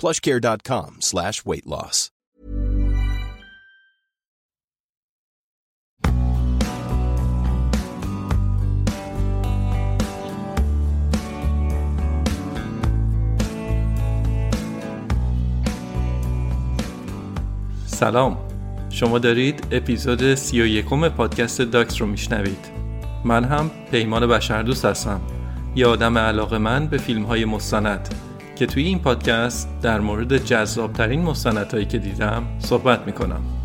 plushcare.com slash weight loss. سلام. شما دارید اپیزود سی و یکم پادکست داکس رو میشنوید. من هم پیمان بشردوست هستم. یه آدم علاقه من به فیلم های مستند. که توی این پادکست در مورد جذابترین مستندهایی که دیدم صحبت می‌کنم.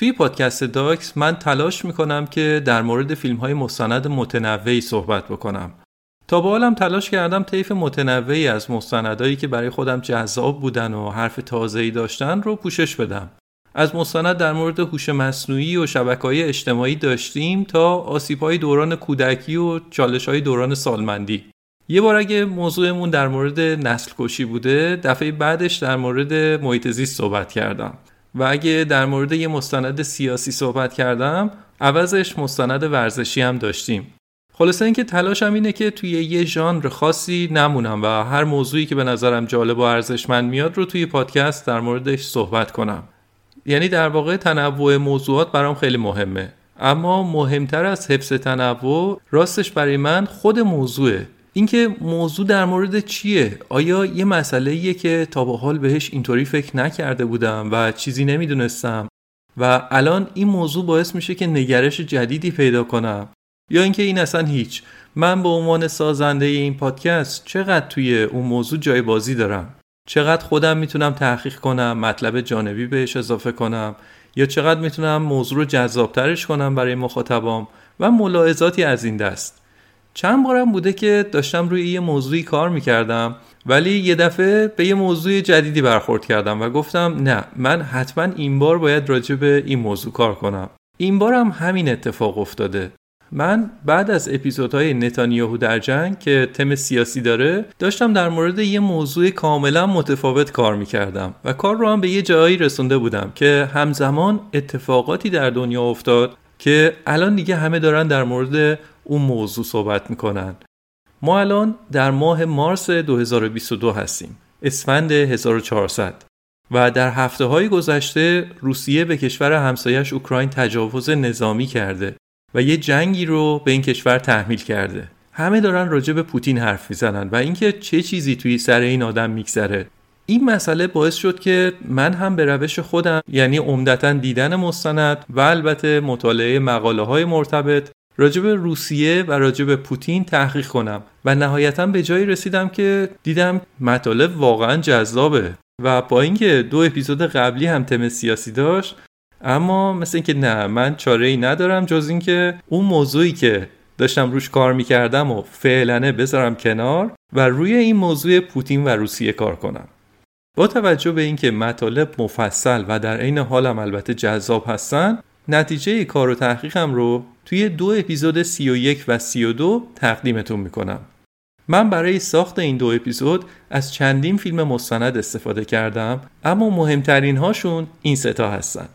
توی پادکست داکس من تلاش می‌کنم که در مورد فیلم های مستند متنوعی صحبت بکنم. تا به حالم تلاش کردم طیف متنوعی از مستندهایی که برای خودم جذاب بودن و حرف تازه‌ای داشتن رو پوشش بدم. از مستند در مورد هوش مصنوعی و های اجتماعی داشتیم تا آسیب‌های دوران کودکی و چالش‌های دوران سالمندی. یه بار اگه موضوعمون در مورد نسل کشی بوده دفعه بعدش در مورد محیط زیست صحبت کردم و اگه در مورد یه مستند سیاسی صحبت کردم عوضش مستند ورزشی هم داشتیم. خلاصه اینکه تلاشم اینه که توی یه ژانر خاصی نمونم و هر موضوعی که به نظرم جالب و ارزشمند میاد رو توی پادکست در موردش صحبت کنم. یعنی در واقع تنوع موضوعات برام خیلی مهمه. اما مهمتر از حفظ تنوع راستش برای من خود موضوعه. اینکه موضوع در مورد چیه؟ آیا یه مسئله ایه که تا به حال بهش اینطوری فکر نکرده بودم و چیزی نمی‌دونستم و الان این موضوع باعث میشه که نگرش جدیدی پیدا کنم؟ یا اینکه این اصلا هیچ؟ من به عنوان سازنده این پادکست چقدر توی اون موضوع جای بازی دارم؟ چقدر خودم می‌تونم تحقیق کنم مطلب جانبی بهش اضافه کنم؟ یا چقدر می‌تونم موضوع رو جذابترش کنم برای مخاطبام و ملاحظاتی از این دست؟ چند بارم بوده که داشتم روی یه موضوعی کار می‌کردم ولی یه دفعه به یه موضوع جدیدی برخورد کردم و گفتم نه من حتما این بار باید راجع به این موضوع کار کنم. این بار هم همین اتفاق افتاده. من بعد از اپیزودهای نتانیاهو در جنگ که تم سیاسی داره داشتم در مورد یه موضوع کاملا متفاوت کار می‌کردم و کار رو هم به یه جایی رسونده بودم که همزمان اتفاقاتی در دنیا افتاد که الان دیگه همه دارن در مورد اون موضوع صحبت می‌کنن. ما الان در ماه مارس 2022 هستیم اسفند 1400 و در هفته های گذشته روسیه به کشور همسایش اوکراین تجاوز نظامی کرده و یه جنگی رو به این کشور تحمیل کرده. همه دارن راجع به پوتین حرف می‌زنن و اینکه چه چیزی توی سر این آدم میگذره. این مسئله باعث شد که من هم به روش خودم یعنی عمدتا دیدن مستند و البته مطالعه مقاله های مرتبط راجب روسیه و راجب پوتین تحقیق کنم و نهایتا به جایی رسیدم که دیدم مطالب واقعا جذابه و با اینکه دو اپیزود قبلی هم تم سیاسی داشت اما مثل اینکه نه من چاره ای ندارم جز اینکه اون موضوعی که داشتم روش کار می‌کردم و فعلنه بذارم کنار و روی این موضوع پوتین و روسیه کار کنم. با توجه به اینکه مطالب مفصل و در عین حالم البته جذاب هستن نتیجه کار و تحقیقم رو توی دو اپیزود 31 و 32 تقدیمتون می‌کنم. من برای ساخت این دو اپیزود از چندین فیلم مستند استفاده کردم اما مهمترین هاشون این ستا هستن.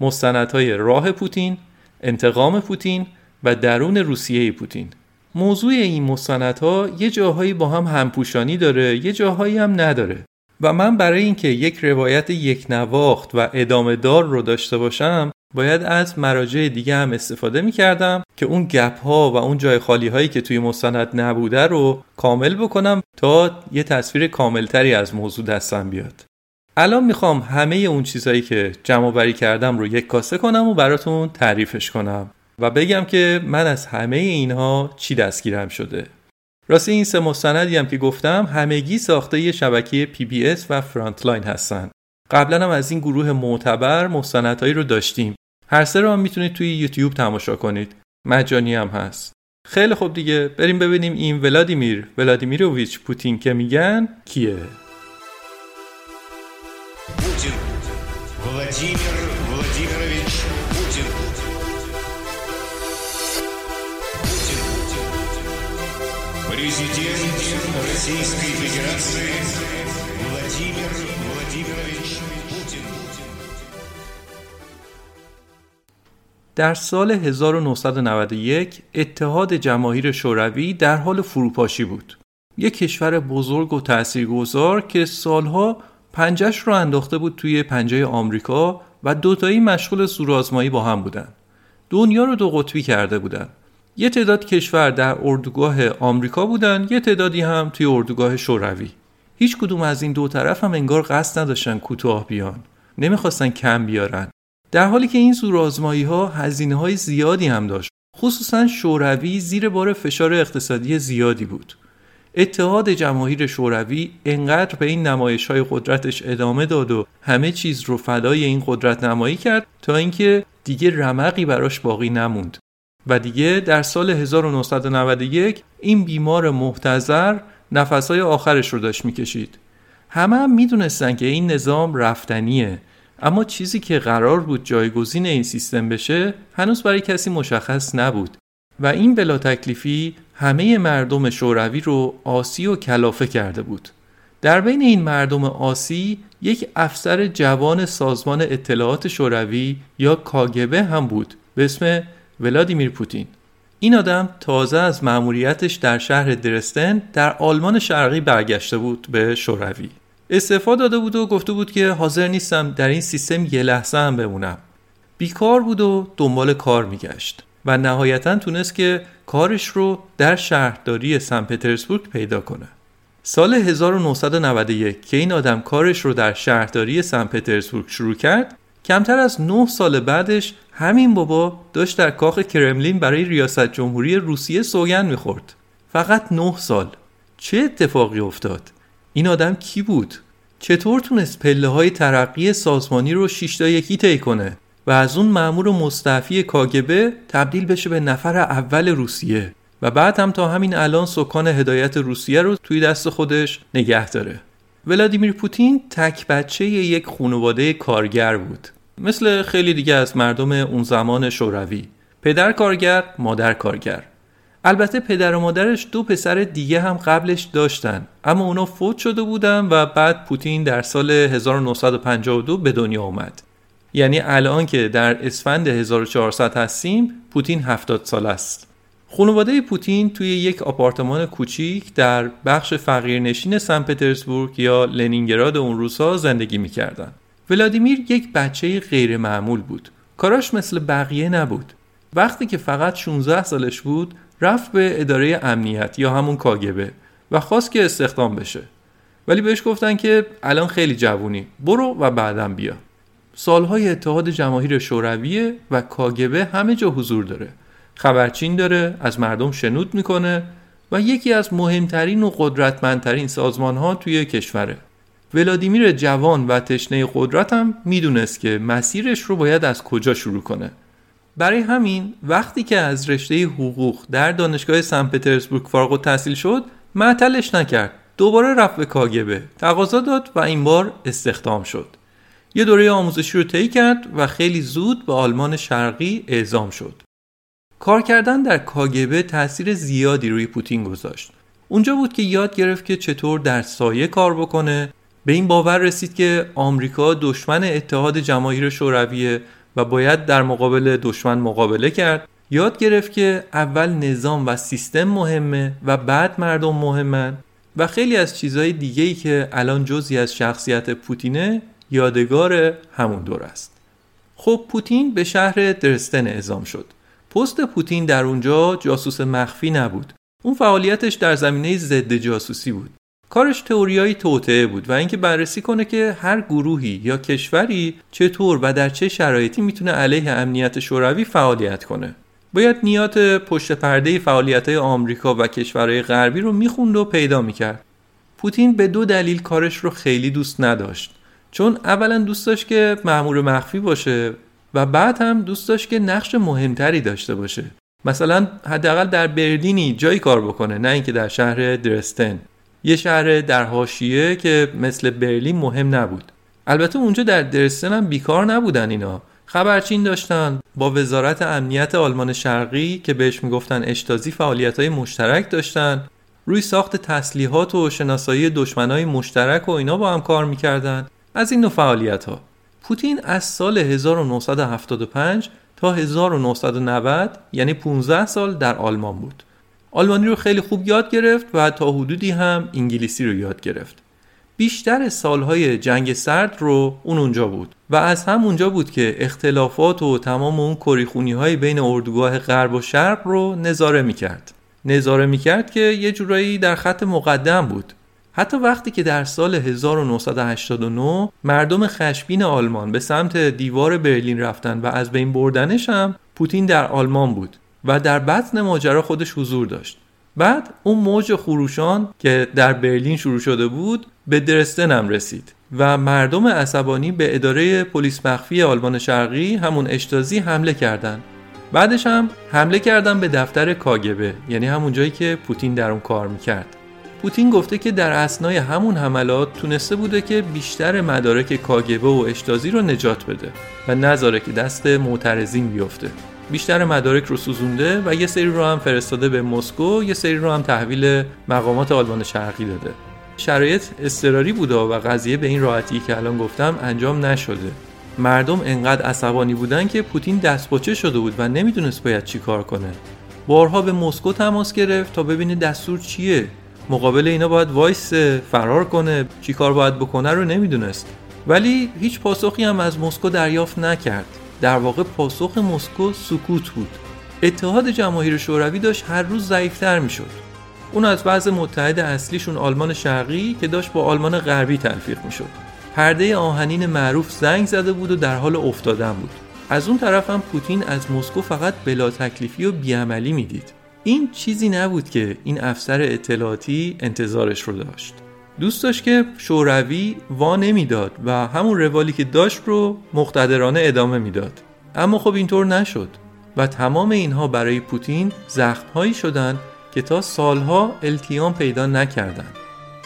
مستندهای راه پوتین، انتقام پوتین و درون روسیه پوتین. موضوع این مستندها یه جاهایی با هم همپوشانی داره یه جاهایی هم نداره و من برای اینکه یک روایت یک نواخت و ادامه دار رو داشته باشم باید از مراجع دیگه هم استفاده می کردم که اون گپ ها و اون جای خالی هایی که توی مستند نبوده رو کامل بکنم تا یه تصویر کاملتری از موضوع دستم بیاد. الان می‌خوام همه اون چیزهایی که جمع‌آوری کردم رو یک کاسه کنم و براتون تعریفش کنم و بگم که من از همه اینها چی دستگیرم شده. راستی این سه مستندی هم که گفتم همگی ساخته یه شبکه PBS و فرانتلاین هستن قبلا هم از این گروه معتبر مستندهایی رو داشتیم هر سه رو هم میتونید توی یوتیوب تماشا کنید مجانی هم هست خیلی خوب دیگه بریم ببینیم این ولادیمیر ولادیمیروویچ پوتین که میگن کیه Путин. Владимир Президент Российской Федерации Владимир Владимирович Путин. در سال 1991 اتحاد جماهیر شوروی در حال فروپاشی بود. یک کشور بزرگ و تاثیرگذار که سالها پنجش رو انداخته بود توی پنجه آمریکا و دوتایی مشغول سورازمایی با هم بودن. دنیا رو دو قطبی کرده بودن. یه تعداد کشور در اردوگاه آمریکا بودن، یه تعدادی هم توی اردوگاه شوروی. هیچ کدوم از این دو طرف هم انگار قصد نداشتن کوتاه بیان. نمی‌خواستن کم بیارن. در حالی که این زورآزمایی ها هزینه های زیادی هم داشت. خصوصا شوروی زیر بار فشار اقتصادی زیادی بود. اتحاد جماهیر شوروی انقدر به این نمایش های قدرتش ادامه داد و همه چیز رو فدای این قدرت نمایی کرد تا اینکه دیگه رمقی براش باقی نموند و دیگه در سال 1991 این بیمار محتضر نفسهای آخرش رو داشت می‌کشید. همه هم می‌دونستن که این نظام رفتنیه. اما چیزی که قرار بود جایگزین این سیستم بشه هنوز برای کسی مشخص نبود. و این بلا تکلیفی همه مردم شوروی رو آسی و کلافه کرده بود. در بین این مردم آسی یک افسر جوان سازمان اطلاعات شوروی یا کاگبه هم بود. به اسم ولادیمیر پوتین. این آدم تازه از مأموریتش در شهر درستن در آلمان شرقی برگشته بود به شوروی. استعفا داده بود و گفته بود که حاضر نیستم در این سیستم یه لحظه هم بمونم. بیکار بود و دنبال کار میگشت. و نهایتا تونست که کارش رو در شهرداری سن پترزبورگ پیدا کنه. سال 1991 که این آدم کارش رو در شهرداری سن پترزبورگ شروع کرد کمتر از 9 سال بعدش همین بابا داشت در کاخ کرملین برای ریاست جمهوری روسیه سوگن می‌خورد. فقط 9 سال. چه اتفاقی افتاد؟ این آدم کی بود؟ چطور تونست پله های ترقی سازمانی رو 6 تا یکی طی کنه و از اون مأمور مستعفی کاگبه تبدیل بشه به نفر اول روسیه و بعد هم تا همین الان سکان هدایت روسیه رو توی دست خودش نگه داره. ولادیمیر پوتین تک بچه یک خانواده کارگر بود. مثل خیلی دیگه از مردم اون زمان شوروی. پدر کارگر مادر کارگر. البته پدر و مادرش دو پسر دیگه هم قبلش داشتن. اما اونا فوت شده بودن و بعد پوتین در سال 1952 به دنیا اومد. یعنی الان که در اسفند 1400 هستیم پوتین 70 سال است. خانواده پوتین توی یک آپارتمان کوچیک در بخش فقیرنشین سن پترزبورگ یا لنینگراد اون روزها زندگی می‌کردن. ولادیمیر یک بچه غیر معمول بود. کاراش مثل بقیه نبود. وقتی که فقط 16 سالش بود رفت به اداره امنیت یا همون کاگبه و خواست که استخدام بشه. ولی بهش گفتن که الان خیلی جوونی برو و بعدم بیا. سالهای اتحاد جماهیر شورویه و کاگبه همه جا حضور داره. خبرچین داره از مردم شنود می‌کنه و یکی از مهمترین و قدرتمندترین سازمان ها توی کشوره. ولادیمیر جوان و تشنه قدرت هم می‌دونست که مسیرش رو باید از کجا شروع کنه. برای همین وقتی که از رشته حقوق در دانشگاه سن پترزبورگ فارغ التحصیل شد معطلش نکرد. دوباره رفت به کاگبه. تقاضا داد و این بار استخدام شد. یه دوره آموزشی رو طی کرد و خیلی زود به آلمان شرقی اعزام شد. کار کردن در کاگبه تاثیر زیادی روی پوتین گذاشت. اونجا بود که یاد گرفت که چطور در سایه کار بکنه به این باور رسید که آمریکا دشمن اتحاد جماهیر شورویه و باید در مقابل دشمن مقابله کرد. یاد گرفت که اول نظام و سیستم مهمه و بعد مردم مهمن و خیلی از چیزهای دیگه ای که الان جزی از شخصیت پوتینه یادگار همون دور است. خب پوتین به شهر درستن اعزام شد. پست پوتین در اونجا جاسوس مخفی نبود. اون فعالیتش در زمینه ضد جاسوسی بود. کارش تئوریای توطعه بود و اینکه بررسی کنه که هر گروهی یا کشوری چطور و در چه شرایطی می‌تونه علیه امنیت شوروی فعالیت کنه. باید نیات پشت پرده فعالیت های آمریکا و کشورهای غربی رو می‌خوند و پیدا می‌کرد. پوتین به دو دلیل کارش رو خیلی دوست نداشت. چون اولا دوست داشت که مأمور مخفی باشه و بعد هم دوست داشت که نقش مهمتری داشته باشه. مثلا حداقل در برلینی جایی کار بکنه نه اینکه در شهر درستن. یه شهر در حاشیه که مثل برلین مهم نبود. البته اونجا در درستن هم بیکار نبودن اینا. خبرچین داشتن. با وزارت امنیت آلمان شرقی که بهش می‌گفتن اشتازی فعالیت های مشترک داشتن. روی ساخت تسلیحات و شناسایی دشمنای مشترک و اینا با هم کار می‌کردن. از این نوع فعالیت ها پوتین از سال 1975 تا 1990 یعنی 15 سال در آلمان بود. آلمانی رو خیلی خوب یاد گرفت و تا حدودی هم انگلیسی رو یاد گرفت. بیشتر سالهای جنگ سرد رو اون اونجا بود و از هم اونجا بود که اختلافات و تمام اون کریخونی های بین اردوگاه غرب و شرق رو نظاره می‌کرد. نظاره می‌کرد که یه جورایی در خط مقدم بود. حتی وقتی که در سال 1989 مردم خشبین آلمان به سمت دیوار برلین رفتن و از بین بردنش هم پوتین در آلمان بود. و در بطن ماجرا خودش حضور داشت. بعد اون موج خروشان که در برلین شروع شده بود به درستن هم رسید و مردم عصبانی به اداره پلیس مخفی آلمان شرقی همون اشتازی حمله کردند. بعدش هم حمله کردن به دفتر کاگبه یعنی همون جایی که پوتین در اون کار می‌کرد. پوتین گفته که در اسنای همون حملات تونسته بوده که بیشتر مدارک کاگبه و اشتازی رو نجات بده و نذاره که دست معترضین بیفته. بیشتر مدارک رو سوزونده و یه سری رو هم فرستاده به مسکو یه سری رو هم تحویل مقامات آلمان شرقی داده. شرایط اضطراری بوده و قضیه به این راحتی که الان گفتم انجام نشده. مردم انقدر عصبانی بودن که پوتین دستپاچه شده بود و نمی‌دونست باید چی کار کنه. بارها به مسکو تماس گرفت تا ببینه دستور چیه. مقابل اینا باید وایسه فرار کنه چی کار باید بکنه رو نمی‌دونست. ولی هیچ پاسخی هم از مسکو دریافت نکرد. در واقع پاسخ مسکو سکوت بود. اتحاد جماهیر شوروی داشت هر روز ضعیفتر می‌شد. اون از بعض متحد اصلیشون آلمان شرقی که داشت با آلمان غربی تلفیق می‌شد. پرده آهنین معروف زنگ زده بود و در حال افتادن بود. از اون طرف هم پوتین از مسکو فقط بلا تکلیفی و بیعملی می‌دید. این چیزی نبود که این افسر اطلاعاتی انتظارش رو داشت. دوست داشت که شوروی وا نمی‌داد و همون روالی که داشت رو مقتدرانه ادامه می‌داد. اما خب اینطور نشد و تمام اینها برای پوتین زخمهایی شدند که تا سالها التیام پیدا نکردند.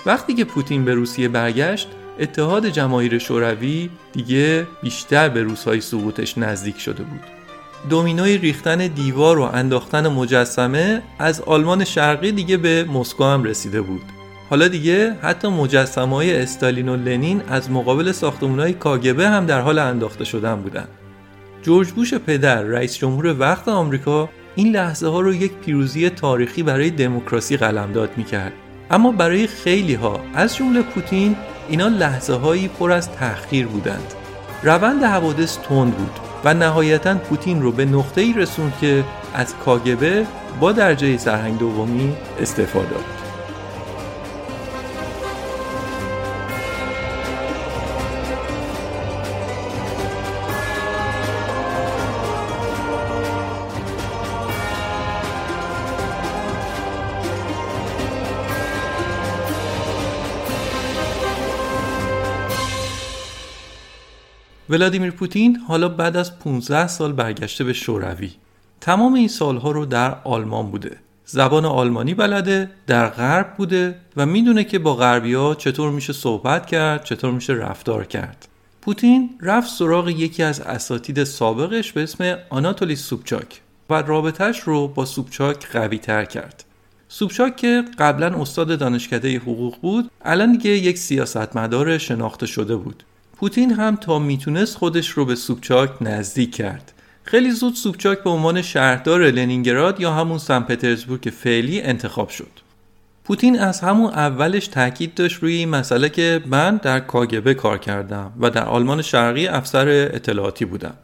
وقتی که پوتین به روسیه برگشت اتحاد جماهیر شوروی دیگه بیشتر به روزهای سقوطش نزدیک شده بود. دومینوی ریختن دیوار و انداختن مجسمه از آلمان شرقی دیگه به مسکو هم رسیده بود. حالا دیگه حتی مجسمه های استالین و لنین از مقابل ساختمون های کاگبه هم در حال انداخته شدن بودن. جورج بوش پدر رئیس جمهور وقت آمریکا این لحظه ها رو یک پیروزی تاریخی برای دموکراسی قلمداد می‌کرد. اما برای خیلی ها از جمله پوتین اینا لحظه هایی پر از تحقیر بودند. روند حوادث تند بود و نهایتا پوتین رو به نقطه ای رسوند که از کاگبه با درجه سرهنگ دومی استفاده داد. ولادیمیر پوتین حالا بعد از 15 سال برگشته به شوروی. تمام این سالها رو در آلمان بوده. زبان آلمانی بلده در غرب بوده و می‌دونه که با غربیا چطور میشه صحبت کرد چطور میشه رفتار کرد. پوتین رفت سراغ یکی از اساتید سابقش به اسم آناتولی سوبچاک و رابطهش رو با سوبچاک قوی تر کرد. سوبچاک که قبلا استاد دانشکده حقوق بود الان دیگه یک سیاستمدار شناخته شده بود. پوتین هم تا می‌تونست خودش رو به سوبچاک نزدیک کرد. خیلی زود سوبچاک به عنوان شهردار لنینگراد یا همون سن پترزبورگ فعلی انتخاب شد. پوتین از همون اولش تاکید داشت روی این مسئله که من در کاگبه کار کردم و در آلمان شرقی افسر اطلاعاتی بودم.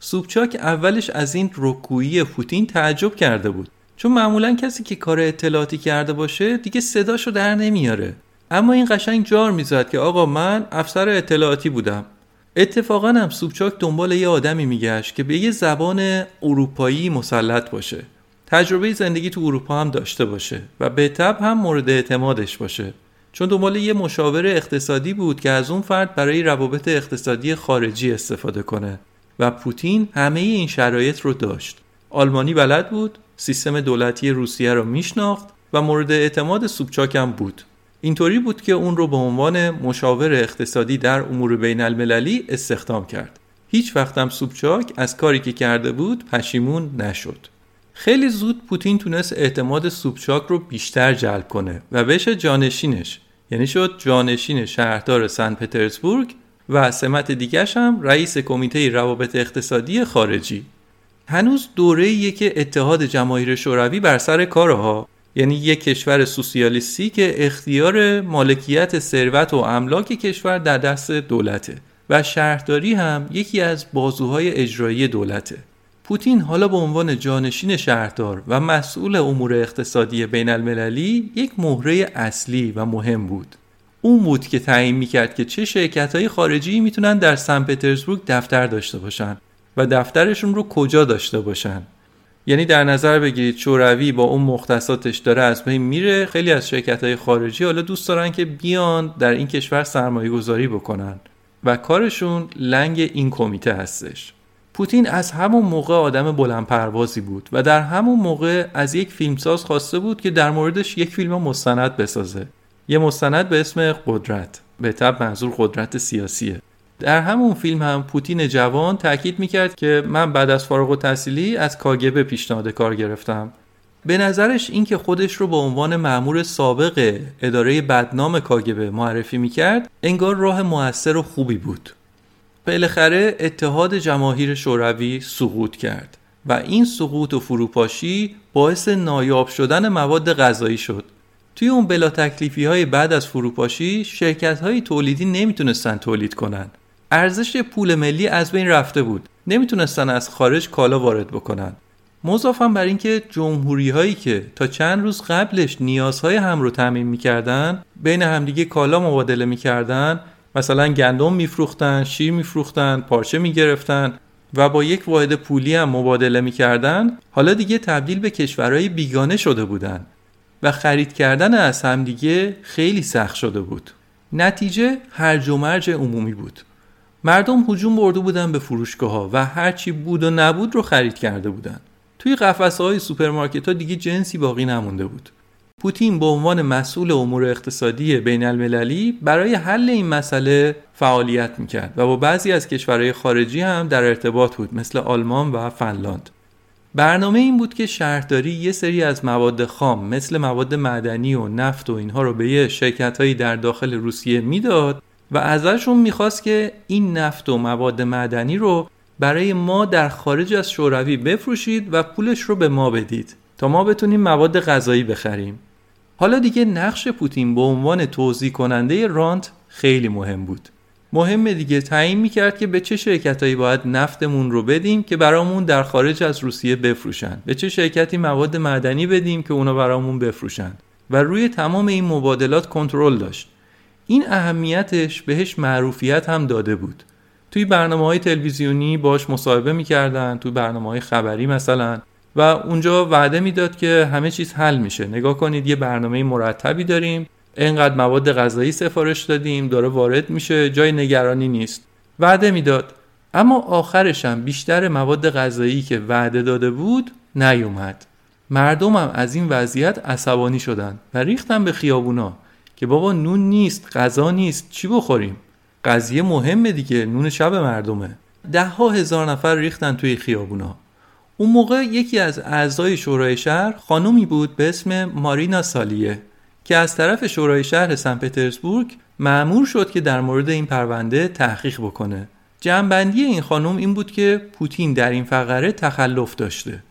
سوبچاک اولش از این رکگویی پوتین تعجب کرده بود. چون معمولا کسی که کار اطلاعاتی کرده باشه دیگه صداشو در نمیاره. اما این قشنگ جار می‌زد که آقا من افسر اطلاعاتی بودم. اتفاقا هم سوبچاک دنبال یه آدمی میگشت که به یه زبان اروپایی مسلط باشه. تجربه زندگی تو اروپا هم داشته باشه و به تب هم مورد اعتمادش باشه. چون دنبال یه مشاور اقتصادی بود که از اون فرد برای روابط اقتصادی خارجی استفاده کنه. و پوتین همه این شرایط رو داشت. آلمانی بلد بود سیستم دولتی روسیه رو میشناخت و مورد اعتماد سوبچاک هم بود. اینطوری بود که اون رو به عنوان مشاور اقتصادی در امور بین المللی استخدام کرد. هیچ وقتم سوبچاک از کاری که کرده بود پشیمون نشد. خیلی زود پوتین تونست اعتماد سوبچاک رو بیشتر جلب کنه و بشه جانشینش یعنی شد جانشین شهردار سن پترزبورگ و سمت دیگرش هم رئیس کمیته روابط اقتصادی خارجی. هنوز دوره که اتحاد جماهیر شوروی بر سر کارها یعنی یک کشور سوسیالیستی که اختیار مالکیت ثروت و املاک کشور در دست دولته و شهرداری هم یکی از بازوهای اجرایی دولته. پوتین حالا به عنوان جانشین شهردار و مسئول امور اقتصادی بین المللی یک مهره اصلی و مهم بود. اون بود که تعیین می‌کرد که چه شرکت های خارجی می‌تونن در سن پترزبورگ دفتر داشته باشن و دفترشون رو کجا داشته باشن. یعنی در نظر بگیرید شوروی با اون مختصاتش داره از بین میره خیلی از شرکت های خارجی حالا دوست دارن که بیان در این کشور سرمایه گذاری بکنن و کارشون لنگ این کمیته هستش. پوتین از همون موقع آدم بلند پروازی بود و در همون موقع از یک فیلمساز خواسته بود که در موردش یک فیلم مستند بسازه. یه مستند به اسم قدرت. به طب منظور قدرت سیاسیه. در همون فیلم هم پوتین جوان تاکید می‌کرد که من بعد از فارغ و تحصیلی از کاگبه پیشنهاد کار گرفتم. به نظرش اینکه خودش رو به عنوان مأمور سابق اداره بدنام کاگبه معرفی می‌کرد انگار راه موثر و خوبی بود. بالاخره اتحاد جماهیر شوروی سقوط کرد و این سقوط و فروپاشی باعث نایاب شدن مواد غذایی شد. توی اون بلا تکلیفی های بعد از فروپاشی شرکت های تولیدی نمی‌تونستن تولید کنن. ارزش پول ملی از بین رفته بود. نمی‌تونستن از خارج کالا وارد بکنن. مضافم بر اینکه جمهوری هایی که تا چند روز قبلش نیازهای هم رو تعمین می‌کردن بین همدیگه کالا مبادله می‌کردن. مثلا گندم میفروختن شیر میفروختن پارچه می‌گرفتن و با یک واحد پولی هم مبادله می‌کردن. حالا دیگه تبدیل به کشورهای بیگانه شده بودن و خرید کردن از همدیگه خیلی سخت شده بود. نتیجه هرج و مرج عمومی بود. مردم هجوم برده بودن به فروشگاه ها و هرچی بود و نبود رو خرید کرده بودن. توی قفسه های سوپرمارکت ها دیگه جنسی باقی نمونده بود. پوتین به عنوان مسئول امور اقتصادی بین المللی برای حل این مسئله فعالیت می‌کرد و با بعضی از کشورهای خارجی هم در ارتباط بود مثل آلمان و فنلاند. برنامه این بود که شهرداری یه سری از مواد خام مثل مواد معدنی و نفت و اینها رو به یه شرکت در داخل روسیه می‌داد و ازشون می‌خواست که این نفت و مواد معدنی رو برای ما در خارج از شوروی بفروشید و پولش رو به ما بدید تا ما بتونیم مواد غذایی بخریم. حالا دیگه نقش پوتین به عنوان توضیح کننده رانت خیلی مهم بود. مهم دیگه تعیین می‌کرد که به چه شرکتهایی باید نفتمون رو بدیم که برامون در خارج از روسیه بفروشن. به چه شرکتی مواد معدنی بدیم که اونا برامون بفروشن. و روی تمام این مبادلات کنترل داشت. این اهمیتش بهش معروفیت هم داده بود. توی برنامه های تلویزیونی باش مصاحبه می‌کردن توی برنامه های خبری مثلا. و اونجا وعده می‌داد که همه چیز حل میشه. نگاه کنید یه برنامه مرتبی داریم. اینقدر مواد غذایی سفارش دادیم داره وارد میشه جای نگرانی نیست. وعده می‌داد. اما آخرش هم بیشتر مواد غذایی که وعده داده بود نیومد. مردم هم از این وضعیت عصبانی شدن و ریختن به خیابونا. که بابا نون نیست غذا نیست چی بخوریم؟ قضیه مهمه دیگه نون شب مردمه. ده ها هزار نفر ریختن توی خیابونا. اون موقع یکی از اعضای شورای شهر خانومی بود به اسم مارینا سالیه که از طرف شورای شهر سن پترزبورگ معمور شد که در مورد این پرونده تحقیق بکنه. جمعبندی این خانم این بود که پوتین در این فقره تخلف داشته.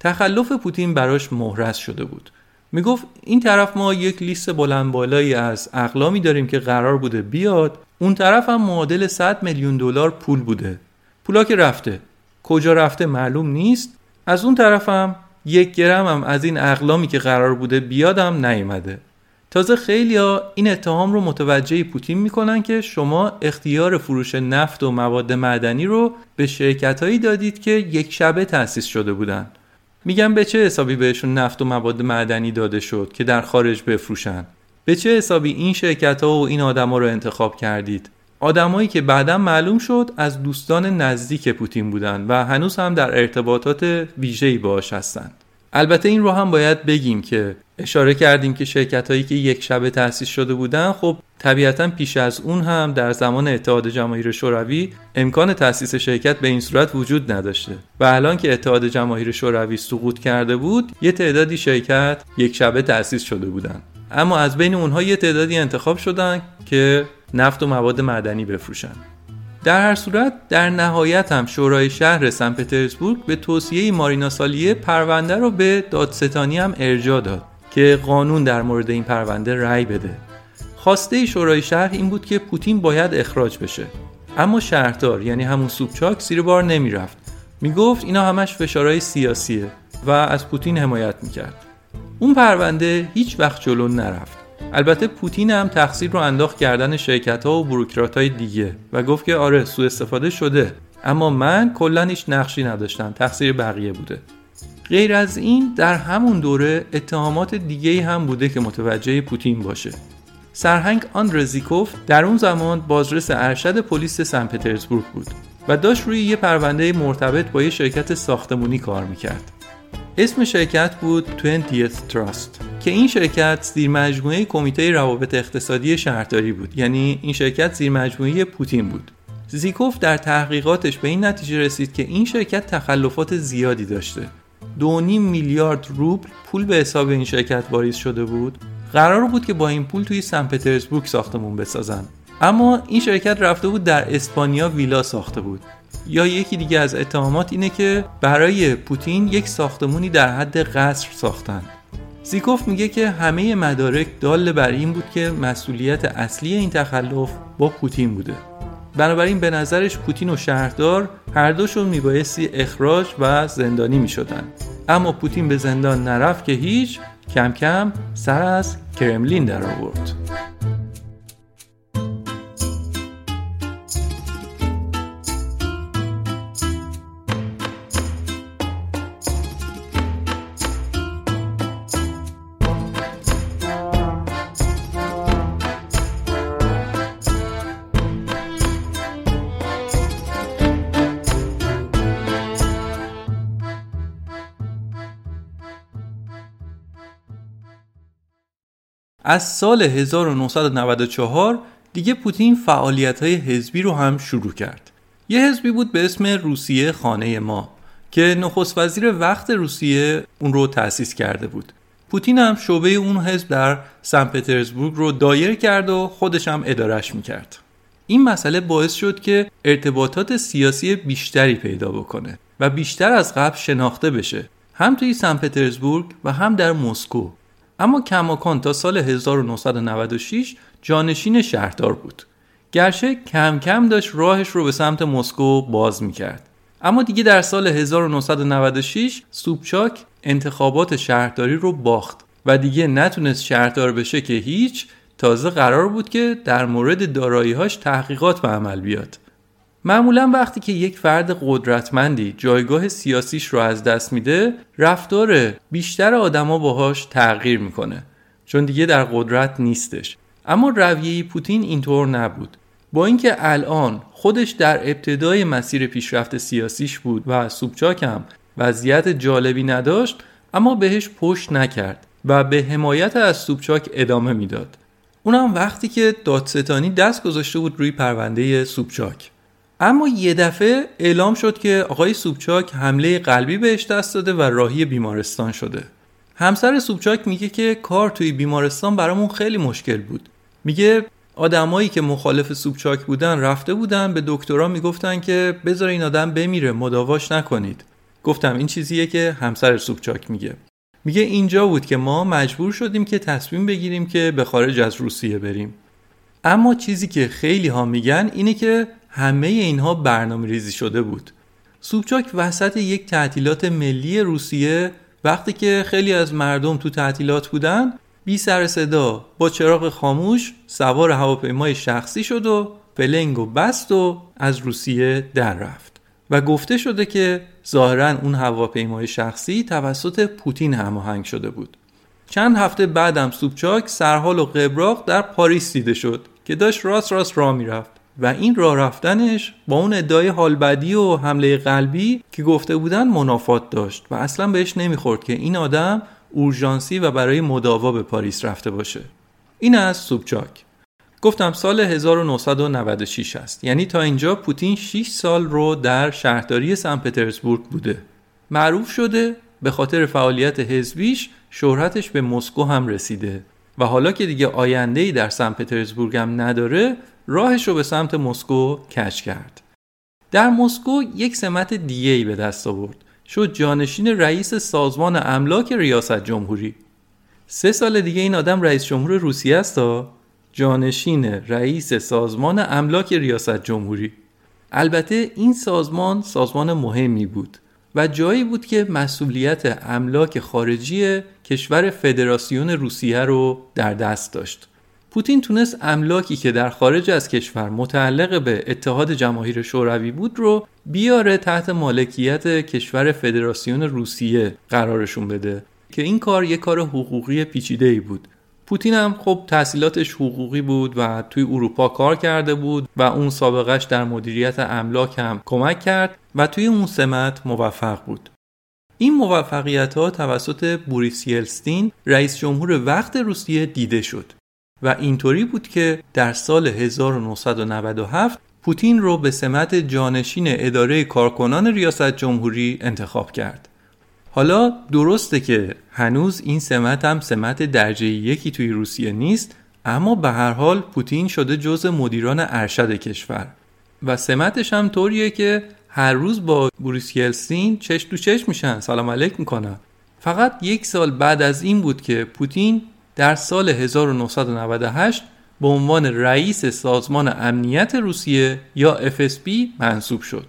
تخلف پوتین براش مهرس شده بود. می‌گفت این طرف ما یک لیست بلند بالایی از اقلامی داریم که قرار بوده بیاد. اون طرف هم معادل 100 میلیون دلار پول بوده. پولا که رفته. کجا رفته معلوم نیست. از اون طرفم یک گرم هم از این اقلامی که قرار بوده بیادم نیومده. تازه خیلی ها این اتهام رو متوجه پوتین می‌کنن که شما اختیار فروش نفت و مواد معدنی رو به شرکت هایی دادید که یک شبه تأسیس شده بودن. میگن به چه حسابی بهشون نفت و مواد معدنی داده شد که در خارج بفروشن؟ به چه حسابی این شرکت ها و این آدما رو انتخاب کردید؟ آدمایی که بعدا معلوم شد از دوستان نزدیک پوتین بودن و هنوز هم در ارتباطات ویژه‌ای باهاش هستند البته این رو هم باید بگیم که اشاره کردیم که شرکت هایی که یک شبه تأسیس شده بودن خب طبیعتا پیش از اون هم در زمان اتحاد جماهیر شوروی امکان تأسیس شرکت به این صورت وجود نداشته. و الان که اتحاد جماهیر شوروی سقوط کرده بود یه تعدادی شرکت یک شبه تأسیس شده بودن. اما از بین اونها یه تعدادی انتخاب شدن که نفت و مواد معدنی بفروشن. در هر صورت در نهایت هم شورای شهر سن پترزبورگ به توصیه مارینا سالیه پرونده رو به دادستانی هم ارجا داد که قانون در مورد این پرونده رأی بده. خواسته شورای شهر این بود که پوتین باید اخراج بشه. اما شهردار یعنی همون سوبچاک زیر بار نمی‌رفت. می‌گفت اینا همش فشارهای سیاسیه و از پوتین حمایت می‌کرد. اون پرونده هیچ وقت جلو نرفت. البته پوتین هم تقصیر رو انداخت کردن شرکت ها و بروکرات های دیگه و گفت که آره سوء استفاده شده. اما من کلا هیچ نقشی نداشتم تقصیر بقیه بوده. غیر از این در همون دوره اتهامات دیگه هم بوده که متوجه پوتین باشه. سرهنگ آندرزیکوف در اون زمان بازرس ارشد پلیس سن پترزبورگ بود و داشت روی یه پرونده مرتبط با یه شرکت ساختمونی کار می‌کرد. اسم شرکت بود 20th Trust که این شرکت زیر مجموعه کمیته روابط اقتصادی شهرداری بود. یعنی این شرکت زیر مجموعه پوتین بود. زیکوف در تحقیقاتش به این نتیجه رسید که این شرکت تخلفات زیادی داشته. دو میلیارد روبل پول به حساب این شرکت واریز شده بود. قرار بود که با این پول توی سن پترزبورگ ساختمون بسازن. اما این شرکت رفته بود در اسپانیا ویلا ساخته بود. یا یکی دیگه از اتهامات اینه که برای پوتین یک ساختمونی در حد قصر ساختن. زیکوف میگه که همه مدارک دال بر این بود که مسئولیت اصلی این تخلف با پوتین بوده. بنابراین به نظرش پوتین و شهردار هر دوشون میبایستی اخراج و زندانی می‌شدن. اما پوتین به زندان نرفت که هیچ کم کم سر از کرملین در آورد از سال 1994 دیگه پوتین فعالیت های حزبی رو هم شروع کرد. یه حزبی بود به اسم روسیه خانه ما که نخست وزیر وقت روسیه اون رو تأسیس کرده بود. پوتین هم شعبه اون حزب در سن پترزبورگ رو دایر کرد و خودش هم ادارش می‌کرد. این مسئله باعث شد که ارتباطات سیاسی بیشتری پیدا بکنه و بیشتر از قبل شناخته بشه هم توی سن پترزبورگ و هم در مسکو. اما کماکان تا سال 1996 جانشین شهردار بود. گرچه کم کم داشت راهش رو به سمت مسکو باز می‌کرد. اما دیگه در سال 1996 سوبچاک انتخابات شهرداری رو باخت و دیگه نتونست شهردار بشه که هیچ تازه قرار بود که در مورد داراییهاش تحقیقات به عمل بیاد. معمولا وقتی که یک فرد قدرتمندی جایگاه سیاسیش رو از دست میده رفتار بیشتر آدما باهاش تغییر می‌کنه چون دیگه در قدرت نیستش. اما رویه پوتین اینطور نبود. با اینکه الان خودش در ابتدای مسیر پیشرفت سیاسیش بود و سوبچاک هم وضعیت جالبی نداشت اما بهش پشت نکرد و به حمایت از سوبچاک ادامه می‌داد. اونم وقتی که دادستانی دست گذاشته بود روی پرونده سوبچاک اما یه دفعه اعلام شد که آقای سوبچاک حمله قلبی بهش دست داده و راهی بیمارستان شده. همسر سوبچاک میگه که کار توی بیمارستان برامون خیلی مشکل بود. میگه آدمایی که مخالف سوبچاک بودن رفته بودن به دکترا می‌گفتن که بذار این آدم بمیره مداواش نکنید. گفتم این چیزیه که همسر سوبچاک میگه. میگه اینجا بود که ما مجبور شدیم که تصمیم بگیریم که به خارج از روسیه بریم. اما چیزی که خیلی ها میگن اینه که همه اینها برنامه ریزی شده بود. سوبچاک وسط یک تعطیلات ملی روسیه وقتی که خیلی از مردم تو تعطیلات بودن بی سر صدا با چراغ خاموش سوار هواپیمای شخصی شد و پلنگ و بست و از روسیه در رفت. و گفته شده که ظاهرا اون هواپیمای شخصی توسط پوتین هماهنگ شده بود. چند هفته بعدم سوبچاک سرحال و قبراق در پاریس دیده شد که داشت راست راست راه می‌رفت. و این راه رفتنش با اون ادعای حالبدی و حمله قلبی که گفته بودن منافات داشت و اصلا بهش نمی‌خورد که این آدم اورژانسی و برای مداوا به پاریس رفته باشه. این از سوبچاک. گفتم سال 1996 است. یعنی تا اینجا پوتین 6 سال رو در شهرداری سن پترزبورگ بوده. معروف شده به خاطر فعالیت حزبیش شهرتش به مسکو هم رسیده. و حالا که دیگه آینده در سن پترزبورگ هم نداره راهش رو به سمت مسکو کش کرد. در مسکو یک سمت دیگه ای به دست آورد. شد جانشین رئیس سازمان املاک ریاست جمهوری. سه سال دیگه این آدم رئیس جمهور روسیه است تا جانشین رئیس سازمان املاک ریاست جمهوری. البته این سازمان سازمان مهمی بود و جایی بود که مسئولیت املاک خارجی کشور فدراسیون روسیه رو در دست داشت. پوتین تونست املاکی که در خارج از کشور متعلق به اتحاد جماهیر شوروی بود رو بیاره تحت مالکیت کشور فدراسیون روسیه قرارشون بده که این کار یک کار حقوقی پیچیده ای بود. پوتین هم خب تحصیلاتش حقوقی بود و توی اروپا کار کرده بود و اون سابقش در مدیریت املاک هم کمک کرد و توی اون سمت موفق بود. این موفقیت ها توسط بوریس یلستین رئیس جمهور وقت روسیه دیده شد. و اینطوری بود که در سال 1997 پوتین رو به سمت جانشین اداره کارکنان ریاست جمهوری انتخاب کرد. حالا درسته که هنوز این سمت هم سمت درجه یکی توی روسیه نیست اما به هر حال پوتین شده جز مدیران ارشد کشور. و سمتش هم طوریه که هر روز با بوریس یلسین چش تو چش میشن. سلام علیک می‌کنن فقط یک سال بعد از این بود که پوتین در سال 1998 به عنوان رئیس سازمان امنیت روسیه یا FSB منصوب شد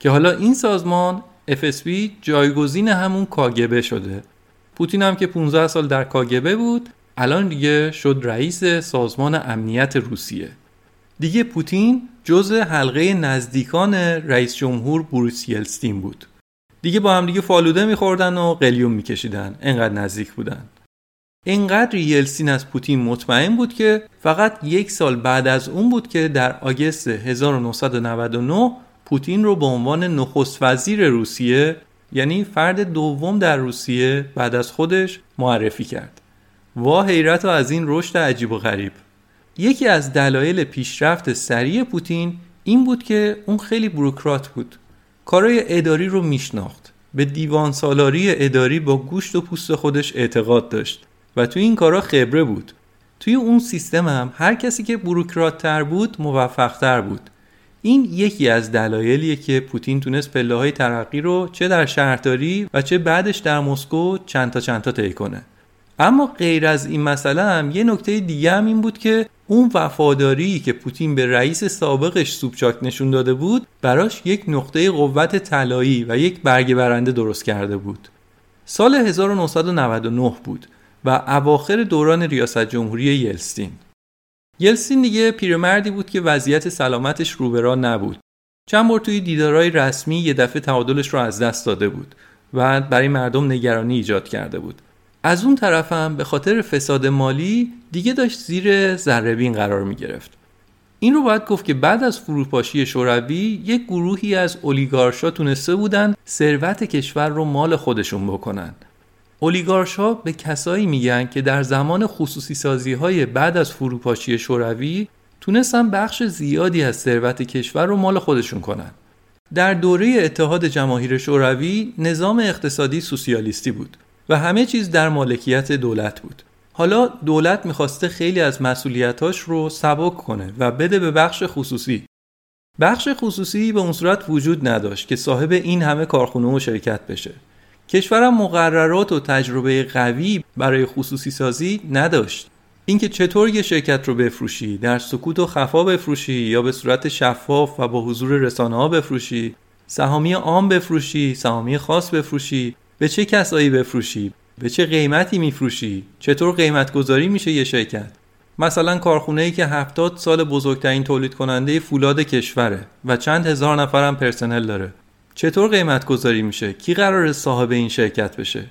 که حالا این سازمان FSB جایگزین همون کاگبه شده. پوتین هم که 15 سال در کاگبه بود الان دیگه شد رئیس سازمان امنیت روسیه. دیگه پوتین جز حلقه نزدیکان رئیس جمهور بوریس یلستین بود. دیگه با هم دیگه فالوده میخوردن و قلیون میکشیدن. انقدر نزدیک بودن. اینقدر یلسین از پوتین مطمئن بود که فقط یک سال بعد از اون بود که در آگست 1999 پوتین رو به عنوان نخست وزیر روسیه یعنی فرد دوم در روسیه بعد از خودش معرفی کرد. وا حیرت از این رشد عجیب و غریب. یکی از دلایل پیشرفت سریع پوتین این بود که اون خیلی بروکرات بود. کارای اداری رو میشناخت. به دیوان سالاری اداری با گوشت و پوست خودش اعتقاد داشت و توی این کارا خبره بود. توی اون سیستم هم هر کسی که بروکرات تر بود موفق تر بود. این یکی از دلایلیه که پوتین تونست پله های ترقی رو چه در شهرداری و چه بعدش در مسکو چند تا چند تا طی کنه. اما غیر از این مسئله هم یه نکته دیگه هم این بود که اون وفاداری که پوتین به رئیس سابقش سوبچاک نشون داده بود براش یک نقطه قوت طلایی و یک برگ برنده درست کرده بود. سال 1999 بود. و اواخر دوران ریاست جمهوری یلستین یلستین دیگه پیرمردی بود که وضعیت سلامتش روبرا نبود. چند بار توی دیدارهای رسمی یه دفعه تعادلش رو از دست داده بود و برای مردم نگرانی ایجاد کرده بود. از اون طرفم به خاطر فساد مالی دیگه داشت زیر ذربین قرار می گرفت. این رو باید گفت که بعد از فروپاشی شوروی یک گروهی از اولیگارشا تونسته بودن ثروت کشور رو مال خودشون بکنن. اولیگارشا به کسایی میگن که در زمان خصوصی سازی های بعد از فروپاشی شوروی تونستن بخش زیادی از ثروت کشور رو مال خودشون کنن. در دوره اتحاد جماهیر شوروی نظام اقتصادی سوسیالیستی بود و همه چیز در مالکیت دولت بود. حالا دولت می‌خواسته خیلی از مسئولیتاش رو سبک کنه و بده به بخش خصوصی. بخش خصوصی به اون صورت وجود نداشت که صاحب این همه کارخونه و شرکت بشه. کشورم مقررات و تجربه قوی برای خصوصی سازی نداشت. اینکه چطور یه شرکت رو بفروشی در سکوت و خفا بفروشی یا به صورت شفاف و با حضور رسانه ها بفروشی سهامی عام بفروشی سهامی خاص بفروشی به چه کسایی بفروشی به چه قیمتی میفروشی چطور قیمت گذاری میشه یه شرکت مثلا کارخونه ای که هفتاد سال بزرگترین تولید کننده فولاد کشوره و چند هزار نفرم پرسنل داره چطور قیمت گذاری میشه؟ کی قرار صاحب این شرکت بشه؟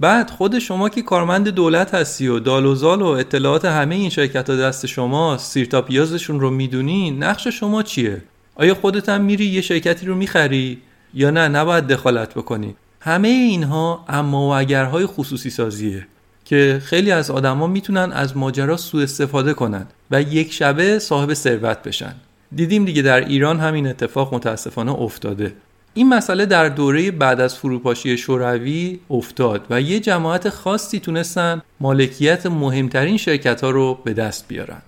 بعد خود شما که کارمند دولت هستی و دال و اطلاعات همه این شرکت ها دست شما سیرتا پیازشون رو می‌دونی نقش شما چیه؟ آیا خودت هم میری یه شرکتی رو می‌خری؟ یا نه؟ نباید دخالت بکنی. همه اینها اما و اگرهای خصوصی سازیه که خیلی از آدما می‌تونن از ماجرا سوء استفاده کنن و یک شبه صاحب ثروت بشن. دیدیم دیگه در ایران همین اتفاق متاسفانه افتاده. این مسئله در دوره بعد از فروپاشی شوروی افتاد و یه جماعت خاصی تونستن مالکیت مهمترین شرکت ها رو به دست بیارن.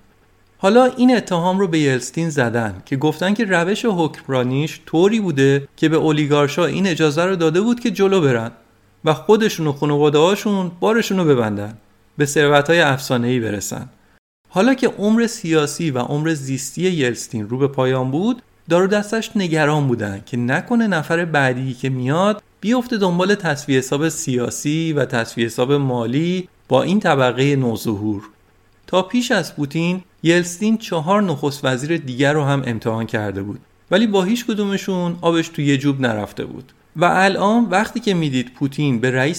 حالا این اتهام رو به یلستین زدن که گفتن که روش حکمرانیش طوری بوده که به اولیگارشا این اجازه رو داده بود که جلو برن و خودشون و خانواده هاشون بارشون رو ببندن به ثروت های افسانه برسن. حالا که عمر سیاسی و عمر زیستی یلستین رو به پایان بود دار دستش نگران بودن که نکنه نفر بعدی که میاد بیفته دنبال تصویه حساب سیاسی و تصویه حساب مالی با این طبقه نوظهور. تا پیش از پوتین یلستین چهار نخست وزیر دیگر رو هم امتحان کرده بود. ولی با هیچ کدومشون آبش توی یه جوب نرفته بود. و الان وقتی که می‌دید پوتین به رئیس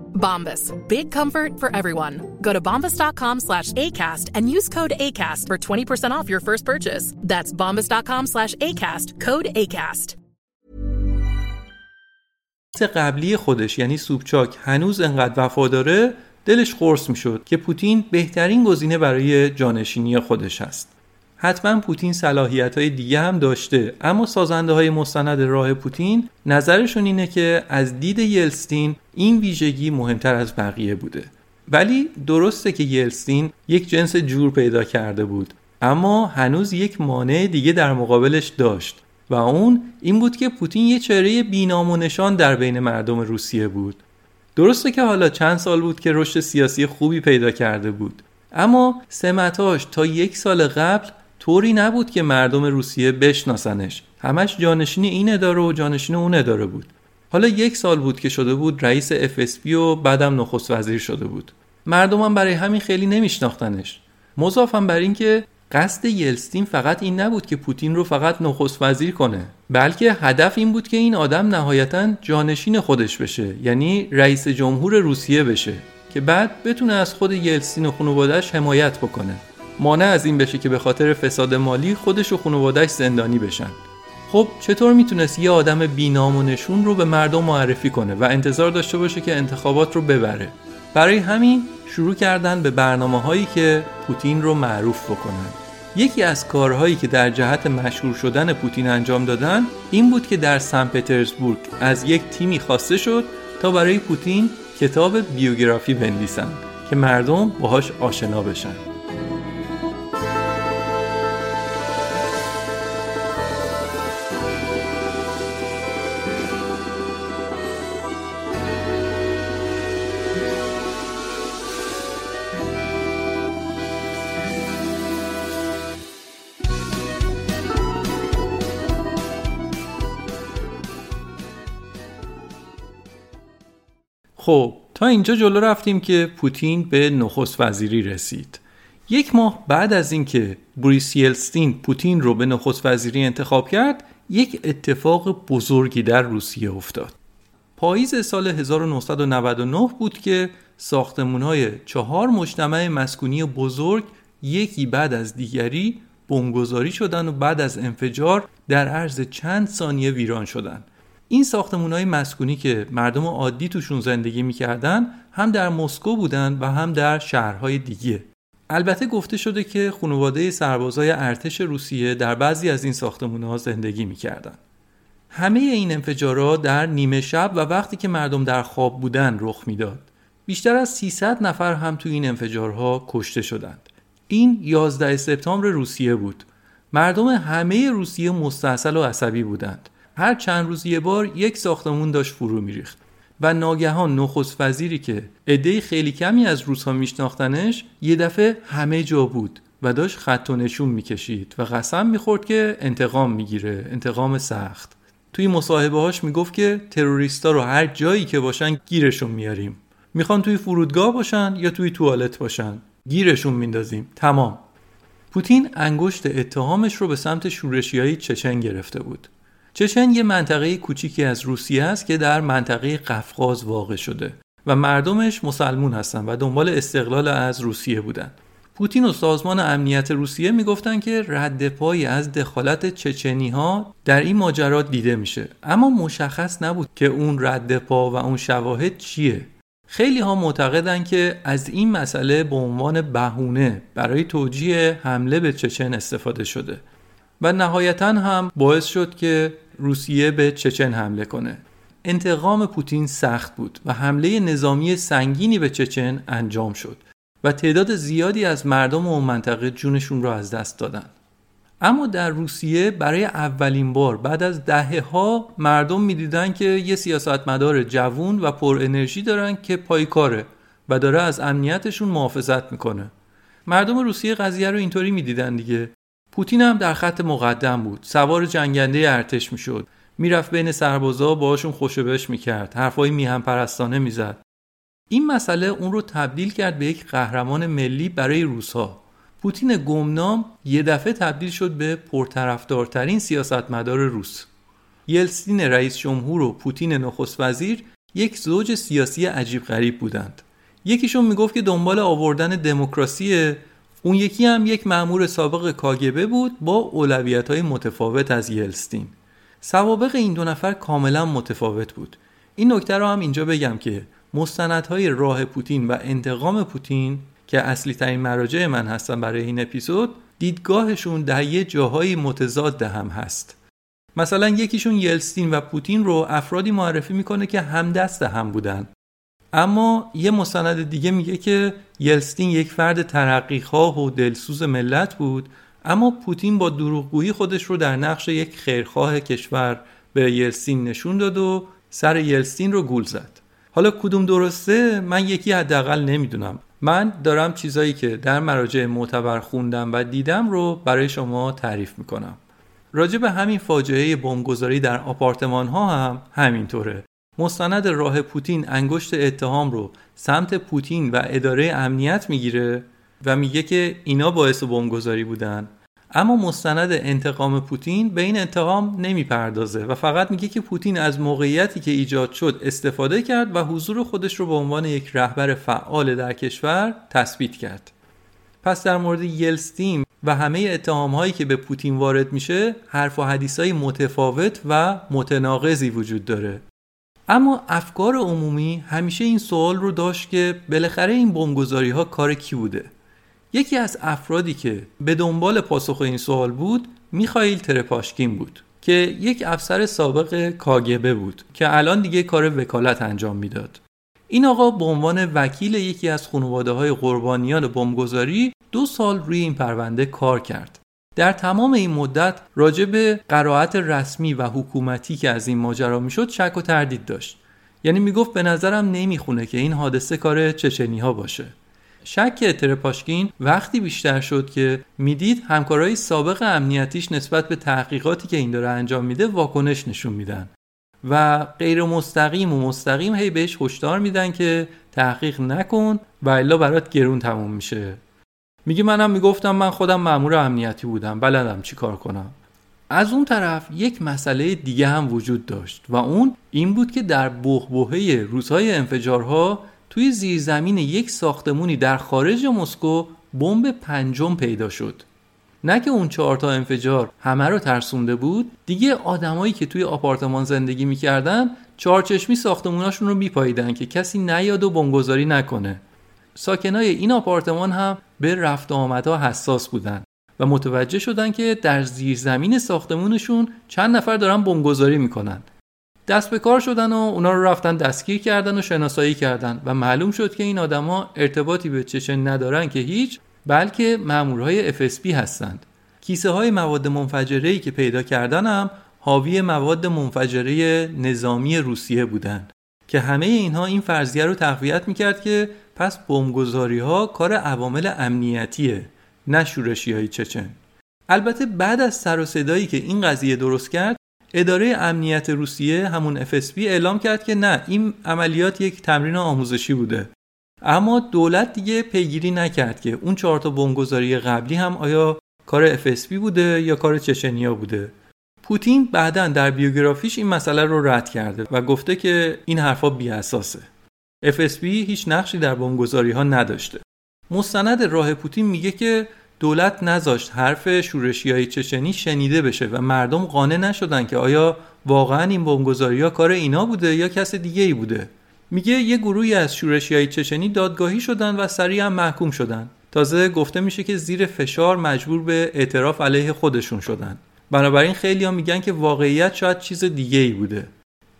Bombas. Big comfort for everyone. Go to bombas.com slash ACAST and use code ACAST for 20% off your first purchase. That's bombas.com slash ACAST. Code ACAST. قبلی خودش یعنی سوبچاک هنوز انقدر وفاداره دلش قرص می‌شد که پوتین بهترین گزینه برای جانشینی خودش است. حتما پوتین صلاحیت های دیگه هم داشته. اما سازنده های مستند راه پوتین نظرشون اینه که از دید یلستین این ویژگی مهمتر از بقیه بوده. ولی درسته که یلستین یک جنس جور پیدا کرده بود اما هنوز یک مانع دیگه در مقابلش داشت و اون این بود که پوتین یه چهره بینام و نشان در بین مردم روسیه بود. درسته که حالا چند سال بود که رشد سیاسی خوبی پیدا کرده بود اما سمتاش تا یک سال قبل طوری نبود که مردم روسیه بشناسنش. همش جانشین این اداره و جانشین اون اداره بود. حالا یک سال بود که شده بود رئیس FSB و بعدم نخست وزیر شده بود. مردمم برای همین خیلی نمیشناختنش. مضافم بر اینکه قصد یلستین فقط این نبود که پوتین رو فقط نخست وزیر کنه بلکه هدف این بود که این آدم نهایتا جانشین خودش بشه یعنی رئیس جمهور روسیه بشه که بعد بتونه از خود یلستین و خانواده‌اش حمایت بکنه. مانع از این بشه که به خاطر فساد مالی خودش و خانوادهش زندانی بشن. خب چطور می‌تونست یه آدم بینام و نشون رو به مردم معرفی کنه و انتظار داشته باشه که انتخابات رو ببره؟ برای همین شروع کردن به برنامه هایی که پوتین رو معروف بکنن. یکی از کارهایی که در جهت مشهور شدن پوتین انجام دادن این بود که در سن پترزبورگ از یک تیمی خواسته شد تا برای پوتین کتاب بیوگرافی بنویسن که مردم باهاش آشنا بشن. خب تا اینجا جلو رفتیم که پوتین به نخست وزیری رسید. یک ماه بعد از اینکه بوریس یلستین پوتین رو به نخست وزیری انتخاب کرد یک اتفاق بزرگی در روسیه افتاد. پاییز سال 1999 بود که ساختمون های چهار مجتمع مسکونی بزرگ یکی بعد از دیگری بمبگذاری شدن و بعد از انفجار در عرض چند ثانیه ویران شدن. این ساختمون های مسکونی که مردم عادی توشون زندگی می‌کردن هم در مسکو بودن و هم در شهرهای دیگه. البته گفته شده که خانواده سربازای ارتش روسیه در بعضی از این ساختمون ها زندگی می‌کردن. همه این انفجارات در نیمه شب و وقتی که مردم در خواب بودن رخ می‌داد. بیشتر از 300 نفر هم تو این انفجارها کشته شدند. این 11 سپتامبر روسیه بود. مردم همه روسیه مستاصل و عصبی بودند. هر چند روز یه بار یک ساختمون داشت فرو میریخت و ناگهان نخست وزیری که عده خیلی کمی از روسها میشناختنش یه دفعه همه جا بود و داشت خط و نشون می‌کشید و قسم می‌خورد که انتقام می‌گیره انتقام سخت. توی مصاحبه هاش می‌گفت که تروریستا رو هر جایی که باشن گیرشون میاریم. می‌خوان توی فرودگاه باشن یا توی توالت باشن؟ گیرشون میندازیم. تمام. پوتین انگشت اتهامش رو به سمت شورشیایی چچن گرفته بود. چچن یه منطقه کوچیکی از روسیه است که در منطقه قفقاز واقع شده و مردمش مسلمون هستن و دنبال استقلال از روسیه بودن پوتین و سازمان امنیت روسیه می‌گفتن که رد پایی از دخالت چچنی ها در این ماجرات دیده میشه. اما مشخص نبود که اون رد پا و اون شواهد چیه. خیلی ها معتقدن که از این مسئله به عنوان بهونه برای توجیه حمله به چچن استفاده شده. و نهایتا هم باعث شد که روسیه به چچن حمله کنه. انتقام پوتین سخت بود و حمله نظامی سنگینی به چچن انجام شد و تعداد زیادی از مردم اون منطقه جونشون را از دست دادن. اما در روسیه برای اولین بار بعد از دهه ها مردم می‌دیدن که یه سیاستمدار جوون و پر انرژی دارن که پایکاره و داره از امنیتشون محافظت می‌کنه. مردم روسیه قضیه رو اینطوری می‌دیدن دیگه. پوتین هم در خط مقدم بود. سوار جنگنده ارتش می‌شد. می‌رفت بین سربازا باهاشون خوشبش می‌کرد. حرفای میهم پرستانه می‌زد. این مسئله اون رو تبدیل کرد به یک قهرمان ملی برای روسها. پوتین گمنام یه دفعه تبدیل شد به پرطرفدارترین سیاستمدار روس. یلسین رئیس جمهور و پوتین نخست وزیر یک زوج سیاسی عجیب غریب بودند. یکیشون می‌گفت که دنبال آوردن دموکراسی اون یکی هم یک مأمور سابق کاگبه بود با اولویت های متفاوت از یلستین. سوابق این دو نفر کاملا متفاوت بود. این نکته رو هم اینجا بگم که مستندهای راه پوتین و انتقام پوتین که اصلی ترین مراجع من هستن برای این اپیزود دیدگاهشون در یه جاهای متضاد هم هست. مثلا یکیشون یلستین و پوتین رو افرادی معرفی می‌کنه که همدست هم بودن. اما یه مستند دیگه میگه که یلستین یک فرد ترقیخواه و دلسوز ملت بود اما پوتین با دروغگویی خودش رو در نقش یک خیرخواه کشور به یلستین نشون داد و سر یلستین رو گول زد. حالا کدوم درسته؟ من یکی حداقل نمی‌دونم. من دارم چیزایی که در مراجع معتبر خوندم و دیدم رو برای شما تعریف می‌کنم. راجع به همین فاجعه بمبگذاری در آپارتمان ها هم همینطوره. مستند راه پوتین انگشت اتهام رو سمت پوتین و اداره امنیت می‌گیره و میگه که اینا باعث بمبگذاری بودن. اما مستند انتقام پوتین به این اتهام نمی‌پردازه و فقط میگه که پوتین از موقعیتی که ایجاد شد استفاده کرد و حضور خودش رو به عنوان یک رهبر فعال در کشور تثبیت کرد. پس در مورد یلستین و همه اتهام هایی که به پوتین وارد میشه حرف و حدیث های متفاوت و متناقضی وجود داره. اما افکار عمومی همیشه این سوال رو داشت که بالاخره این بمبگذاری ها کار کی بوده؟ یکی از افرادی که به دنبال پاسخ این سوال بود میخائیل ترپاشکین بود که یک افسر سابق کاگبه بود که الان دیگه کار وکالت انجام می‌داد. این آقا به عنوان وکیل یکی از خانواده های قربانیان بمبگذاری دو سال روی این پرونده کار کرد. در تمام این مدت راجع به قرائت رسمی و حکومتی که از این ماجرا می‌شد شک و تردید داشت. یعنی می‌گفت به نظرم نمی‌خونه که این حادثه کار چچنی ها باشه. شک ترپاشکین وقتی بیشتر شد که می‌دید همکارای سابق امنیتیش نسبت به تحقیقاتی که این داره انجام میده واکنش نشون میدن. و غیر مستقیم و مستقیم هی بهش هشدار میدن که تحقیق نکن و الا برات گرون تموم میشه. میگه منم می‌گفتم من خودم مأمور امنیتی بودم بلدم چی کار کنم. از اون طرف یک مسئله دیگه هم وجود داشت و اون این بود که در بحبوحه روزهای انفجارها توی زیرزمین یک ساختمونی در خارج مسکو بمب پنجم پیدا شد. نه که اون چهار تا انفجار همه رو ترسونده بود دیگه آدمایی که توی آپارتمان زندگی می‌کردن چهارچشمی ساختموناشون رو میپاییدن که کسی نیاد و بمبگذاری نکنه. ساکنای این آپارتمان هم به رفت آمدها حساس بودن و متوجه شدن که در زیرزمین ساختمونشون چند نفر دارن بمبگذاری می‌کنن. دست به کار شدن و اونا رو رفتن دستگیر کردن و شناسایی کردن و معلوم شد که این آدما ارتباطی به چچن ندارن که هیچ بلکه مامورهای FSB هستند. کیسه های مواد منفجره ای که پیدا کردن هم حاوی مواد منفجره نظامی روسیه بودند که همه اینها این فرضیه رو تقویت می‌کرد که پس بمبگذاری ها کار عوامل امنیتیه نه شورشی های چچن. البته بعد از سر و صدایی که این قضیه درست کرد اداره امنیت روسیه همون FSB اعلام کرد که نه این عملیات یک تمرین آموزشی بوده. اما دولت دیگه پیگیری نکرد که اون چهار تا بمبگذاری قبلی هم آیا کار FSB بوده یا کار چچنیا بوده. پوتین بعدا در بیوگرافیش این مسئله رو رد کرده و گفته که این حرفا بی اساسه FSB هیچ نقشی در بمبگذاری ها نداشته. مستند راه پوتین میگه که دولت نذاشت حرف شورشی های چچنی شنیده بشه و مردم قانع نشدن که آیا واقعا این بمبگذاری ها کار اینا بوده یا کس دیگه ای بوده. میگه یه گروهی از شورشی های چچنی دادگاهی شدن و سریع هم محکوم شدن. تازه گفته میشه که زیر فشار مجبور به اعتراف علیه خودشون شدن. بنابراین خیلی ها میگن که واقعیت شاید چیز دیگه ای بوده.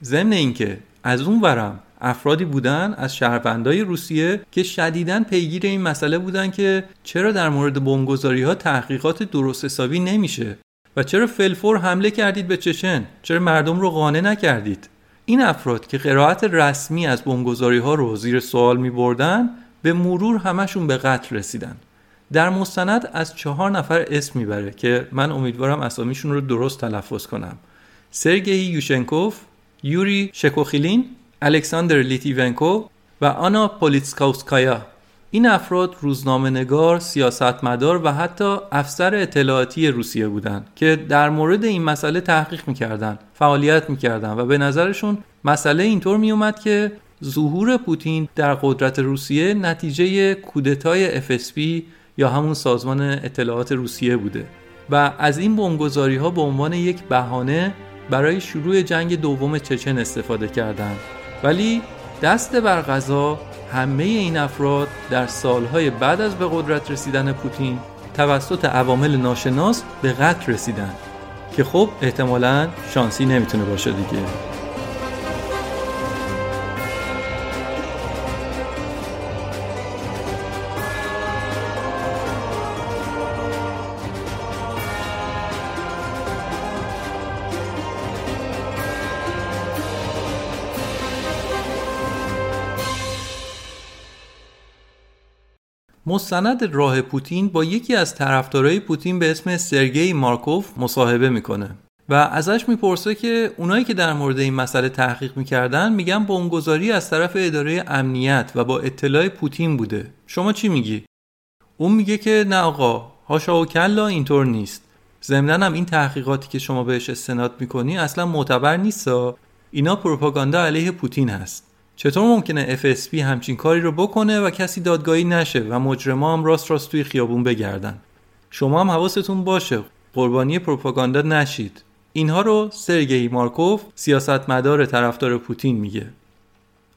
ضمن اینکه از اون ورم افرادی بودن از شهروندای روسیه که شدیداً پیگیر این مسئله بودن که چرا در مورد بمبگذاری ها تحقیقات درست حسابی نمیشه و چرا فلفور حمله کردید به چچن؟ چرا مردم رو قانع نکردید؟ این افراد که قرائت رسمی از بمبگذاری ها رو زیر سوال می بردن به مرور همشون به قتل رسیدن. در مستند از چهار نفر اسم می‌بره که من امیدوارم اسامیشون رو درست تلفظ کنم. سرگئی یوشنکوف یوری شکوخیلین الکساندر لیتیونکو و آنا پولیتسکاوسکایا این افراد روزنامه نگار، سیاستمدار و حتی افسر اطلاعاتی روسیه بودند که در مورد این مسئله تحقیق می‌کردند، فعالیت می‌کردند و به نظرشون مسئله اینطور میومد که ظهور پوتین در قدرت روسیه نتیجه کودتای FSB یا همون سازمان اطلاعات روسیه بوده و از این بمبگذاری ها به عنوان یک بهانه برای شروع جنگ دوم چچن استفاده کردند. ولی دست بر غذا همه این افراد در سالهای بعد از به قدرت رسیدن پوتین توسط عوامل ناشناس به قتل رسیدن که خب احتمالا شانسی نمی‌تونه باشه دیگه. مستند راه پوتین با یکی از طرفدارای پوتین به اسم سرگئی مارکوف مصاحبه می‌کنه و ازش می‌پرسه که اونایی که در مورد این مسئله تحقیق می‌کردن میگن بمبگذاری از طرف اداره امنیت و با اطلاع پوتین بوده. شما چی میگی؟ اون میگه که نه آقا هاشا و کلا اینطور نیست. ضمنا هم این تحقیقاتی که شما بهش استناد می‌کنی اصلا معتبر نیست اینا پروپاگاندا علیه پوتین هست. چطور ممکنه FSB همچین کاری رو بکنه و کسی دادگاهی نشه و مجرما هم راست راست توی خیابون بگردن؟ شما هم حواستون باشه. قربانی پروپاگاندا نشید. اینها رو سرگئی مارکوف سیاستمدار طرفدار پوتین میگه.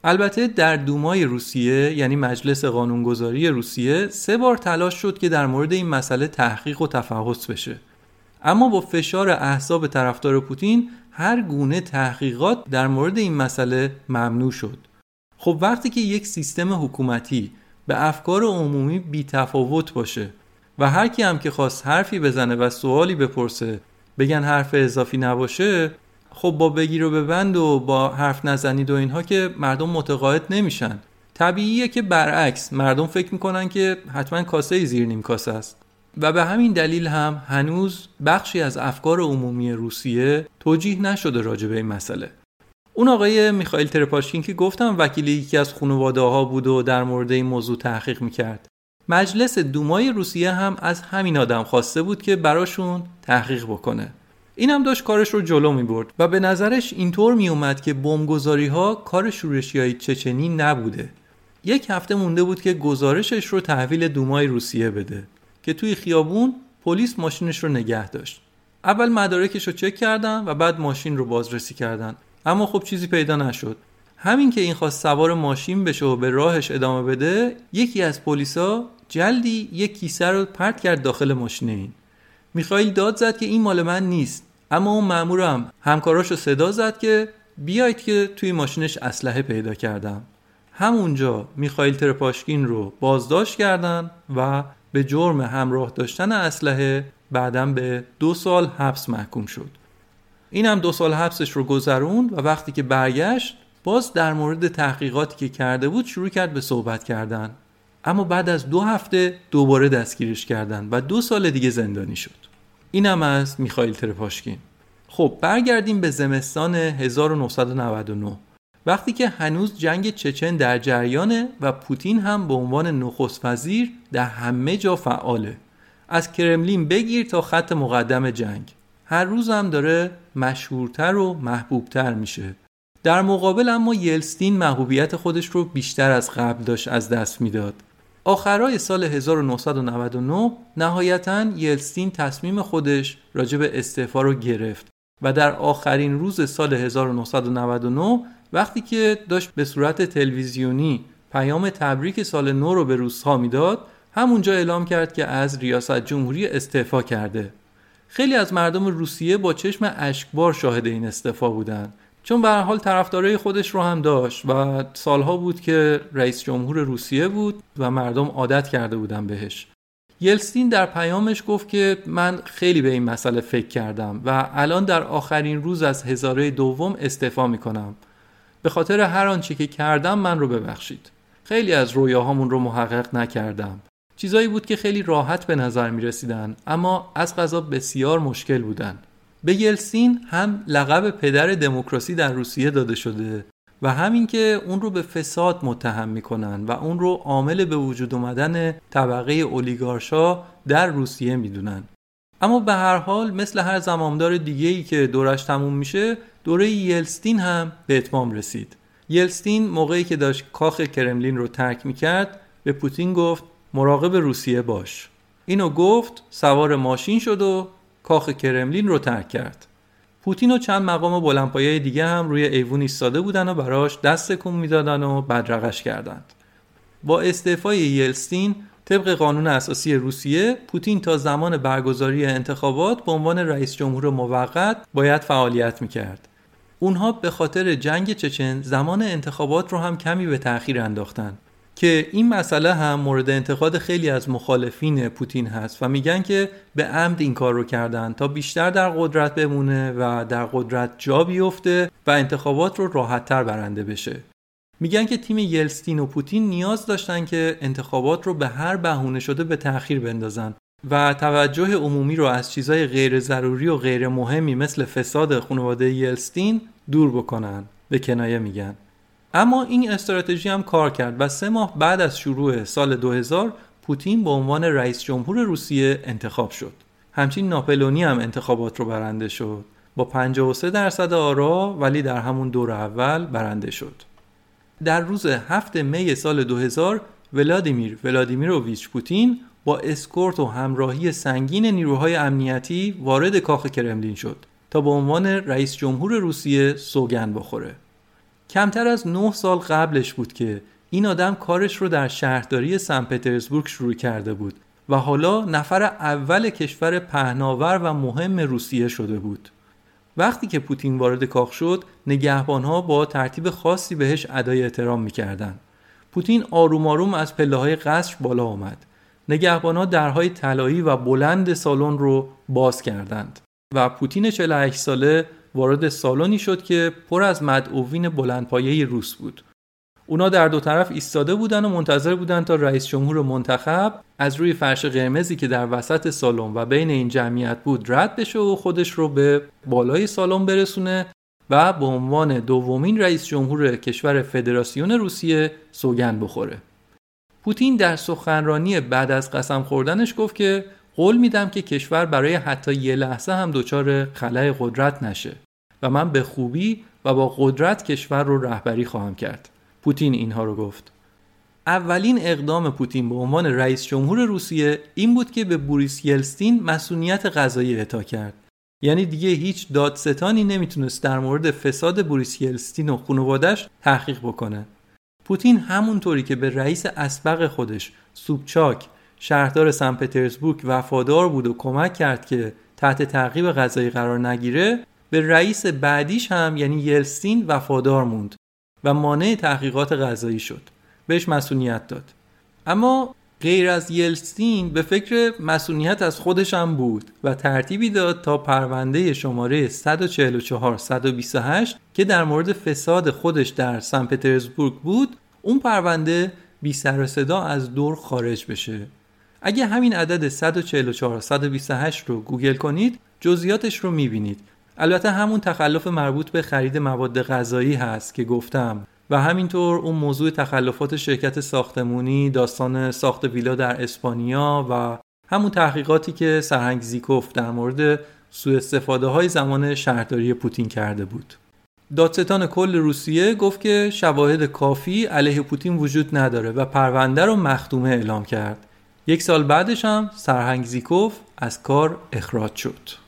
البته در دومای روسیه یعنی مجلس قانونگذاری روسیه سه بار تلاش شد که در مورد این مسئله تحقیق و تفحص بشه. اما با فشار احزاب طرفدار پوتین هر گونه تحقیقات در مورد این مسئله ممنوع شد. خب وقتی که یک سیستم حکومتی به افکار عمومی بی تفاوت باشه و هر کی هم که خواست حرفی بزنه و سوالی بپرسه بگن حرف اضافی نباشه خب با بگیر و ببند و با حرف نزنید و اینها که مردم متقاعد نمیشن. طبیعیه که برعکس مردم فکر می‌کنن که حتما کاسه زیر نیم کاسه است. و به همین دلیل هم هنوز بخشی از افکار عمومی روسیه توجیه نشده راجع به این مسئله. اون آقای میخائیل ترپاشکین که گفتم وکیل یکی از خانواده ها بود و در مورد این موضوع تحقیق می‌کرد. مجلس دومای روسیه هم از همین آدم خواسته بود که براشون تحقیق بکنه. این هم داشت کارش رو جلو می برد و به نظرش اینطور می اومد که بمبگذاری ها کار شورشی های چچنی نبوده. یک هفته مونده بود که گزارشش رو تحویل دومای روسیه بده که توی خیابون پلیس ماشینش رو نگه داشت. اول مدارکش رو چک کردن و بعد ماشین رو بازرسی کردن. اما خب چیزی پیدا نشد. همین که این خواست سوار ماشین بشه و به راهش ادامه بده یکی از پلیسا جلدی یک کیسه رو پرت کرد داخل ماشین این. میخائیل داد زد که این مال من نیست اما اون مامورم همکاراش رو صدا زد که بیایید که توی ماشینش اسلحه پیدا کردم. همونجا میخائیل ترپاشکین رو بازداشت کردن و به جرم همراه داشتن اسلحه بعدا به دو سال حبس محکوم شد. این هم دو سال حبسش رو گذروند و وقتی که برگشت باز در مورد تحقیقاتی که کرده بود شروع کرد به صحبت کردن. اما بعد از دو هفته دوباره دستگیرش کردن و دو سال دیگه زندانی شد. اینم از میخائیل ترپاشکین. خب برگردیم به زمستان 1999 وقتی که هنوز جنگ چچن در جریانه و پوتین هم به عنوان نخست وزیر در همه جا فعاله. از کرملین بگیر تا خط مقدم جنگ. هر روز هم داره مشهورتر و محبوبتر میشه. در مقابل اما یلستین محبوبیت خودش رو بیشتر از قبل داشت از دست می‌داد. آخرای سال 1999 نهایتا یلستین تصمیم خودش راجع به استعفا رو گرفت و در آخرین روز سال 1999 وقتی که داشت به صورت تلویزیونی پیام تبریک سال نو رو به روسها می‌داد همونجا اعلام کرد که از ریاست جمهوری استعفا کرده. خیلی از مردم روسیه با چشم اشکبار شاهد این استعفا بودند چون به حال طرفدارای خودش رو هم داشت و سالها بود که رئیس جمهور روسیه بود و مردم عادت کرده بودن بهش. یلستین در پیامش گفت که من خیلی به این مسئله فکر کردم و الان در آخرین روز از هزاره دوم استعفا می‌کنم. به خاطر هر آنچه که کردم من رو ببخشید. خیلی از رویاهامون رو محقق نکردم. چیزایی بود که خیلی راحت به نظر می رسیدن اما از غذا بسیار مشکل بودن. به یلسین هم لقب پدر دموکراسی در روسیه داده شده و همین که اون رو به فساد متهم می‌کنن و اون رو عامل به وجود اومدن طبقه اولیگارشا در روسیه می‌دونن. اما به هر حال مثل هر زمامدار دیگه ای که دورش تموم میشه دوره یلستین هم به اتمام رسید. یلستین موقعی که داشت کاخ کرملین رو ترک می‌کرد به پوتین گفت مراقب روسیه باش. اینو گفت سوار ماشین شد و کاخ کرملین رو ترک کرد. پوتین و چند مقام بلندپایه دیگه هم روی ایوون ایستاده بودن و براش دست کن می‌دادن و بدرقش کردند. با استعفای یلستین طبق قانون اساسی روسیه پوتین تا زمان برگزاری انتخابات به عنوان رئیس جمهور موقت باید فعالیت می‌کرد. اونها به خاطر جنگ چچن زمان انتخابات رو هم کمی به تأخیر انداختن. که این مسئله هم مورد انتقاد خیلی از مخالفین پوتین هست و میگن که به عمد این کار رو کردن تا بیشتر در قدرت بمونه و در قدرت جا بیفته و انتخابات رو راحتتر برنده بشه. میگن که تیم یلستین و پوتین نیاز داشتن که انتخابات رو به هر بهونه شده به تأخیر بندازن و توجه عمومی رو از چیزهای غیر ضروری و غیر مهمی مثل فساد خانواده یلستین دور بکنن. به کنایه میگن. اما این استراتژی هم کار کرد و سه ماه بعد از شروع سال 2000 پوتین به عنوان رئیس جمهور روسیه انتخاب شد. همچنین ناپلونی هم انتخابات رو برنده شد. با 53 درصد آرا ولی در همون دور اول برنده شد. در روز 7 می سال 2000 ولادیمیر ولادیمیروویچ پوتین با اسکورت و همراهی سنگین نیروهای امنیتی وارد کاخ کرملین شد تا به عنوان رئیس جمهور روسیه سوگند بخوره. کمتر از 9 سال قبلش بود که این آدم کارش رو در شهرداری سن پترزبورگ شروع کرده بود و حالا نفر اول کشور پهناور و مهم روسیه شده بود. وقتی که پوتین وارد کاخ شد، نگهبانها با ترتیب خاصی بهش ادای احترام می‌کردن. پوتین آروم آروم از پله های قصر بالا آمد. نگهبانها درهای طلایی و بلند سالن رو باز کردند و پوتین 48 ساله وارد سالنی شد که پر از مدعوین بلندپایه روس بود. اونا در دو طرف ایستاده بودن و منتظر بودن تا رئیس جمهور منتخب از روی فرش قرمزی که در وسط سالن و بین این جمعیت بود رد بشه و خودش رو به بالای سالن برسونه و به عنوان دومین رئیس جمهور کشور فدراسیون روسیه سوگند بخوره. پوتین در سخنرانی بعد از قسم خوردنش گفت که قول میدم که کشور برای حتی یه لحظه هم دچار خلای قدرت نشه و من به خوبی و با قدرت کشور رو رهبری خواهم کرد. پوتین اینها رو گفت. اولین اقدام پوتین به عنوان رئیس جمهور روسیه این بود که به بوریس یلستین مسئولیت قضایی اعطا کرد. یعنی دیگه هیچ دادستانی نمی‌تونست در مورد فساد بوریس یلستین و خانوادش تحقیق بکنه. پوتین همونطوری که به رئیس اسبق خودش سوبچاک شهردار سن پترزبورگ وفادار بود و کمک کرد که تحت تعقیب قضایی قرار نگیره به رئیس بعدیش هم یعنی یلستین وفادار موند و مانع تحقیقات قضایی شد. بهش مسئولیت داد. اما غیر از یلستین به فکر مسئولیت از خودش هم بود و ترتیبی داد تا پرونده شماره 144 128 که در مورد فساد خودش در سن پترزبورگ بود اون پرونده بی سر صدا از دور خارج بشه. اگه همین عدد 144 128 رو گوگل کنید جزئیاتش رو می‌بینید. البته همون تخلف مربوط به خرید مواد غذایی هست که گفتم و همینطور اون موضوع تخلفات شرکت ساختمونی داستان ساخت ویلا در اسپانیا و همون تحقیقاتی که سرهنگ زیکوف در مورد سوء استفاده های زمان شهرداری پوتین کرده بود. دادستان کل روسیه گفت که شواهد کافی علیه پوتین وجود نداره و پرونده رو مختومه اعلام کرد. یک سال بعدش هم سرهنگ زیکوف از کار اخراج شد.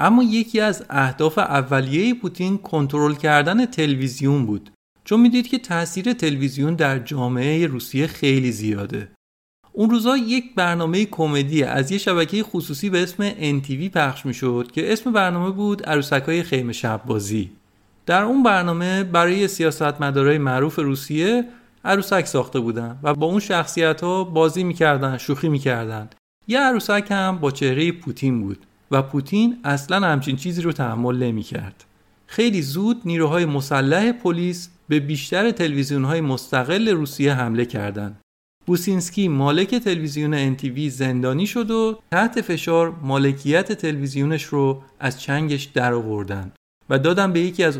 اما یکی از اهداف اولیه پوتین کنترل کردن تلویزیون بود. چون می‌دید که تاثیر تلویزیون در جامعه روسیه خیلی زیاده. اون روزا یک برنامه کمدی از یه شبکه خصوصی به اسم NTV پخش می‌شد که اسم برنامه بود عروسکای خیمه شب بازی در اون برنامه برای سیاستمدارای معروف روسیه عروسک ساخته بودن و با اون شخصیت ها بازی می‌کردن شوخی می‌کردن. یه عروسک هم با چهره پوتین بود. و پوتین اصلا همچین چیزی رو تحمل نمی کرد. خیلی زود نیروهای مسلح پلیس به بیشتر تلویزیون های مستقل روسیه حمله کردند. بوسینسکی مالک تلویزیون NTV زندانی شد و تحت فشار مالکیت تلویزیونش رو از چنگش در آوردن و دادن به یکی از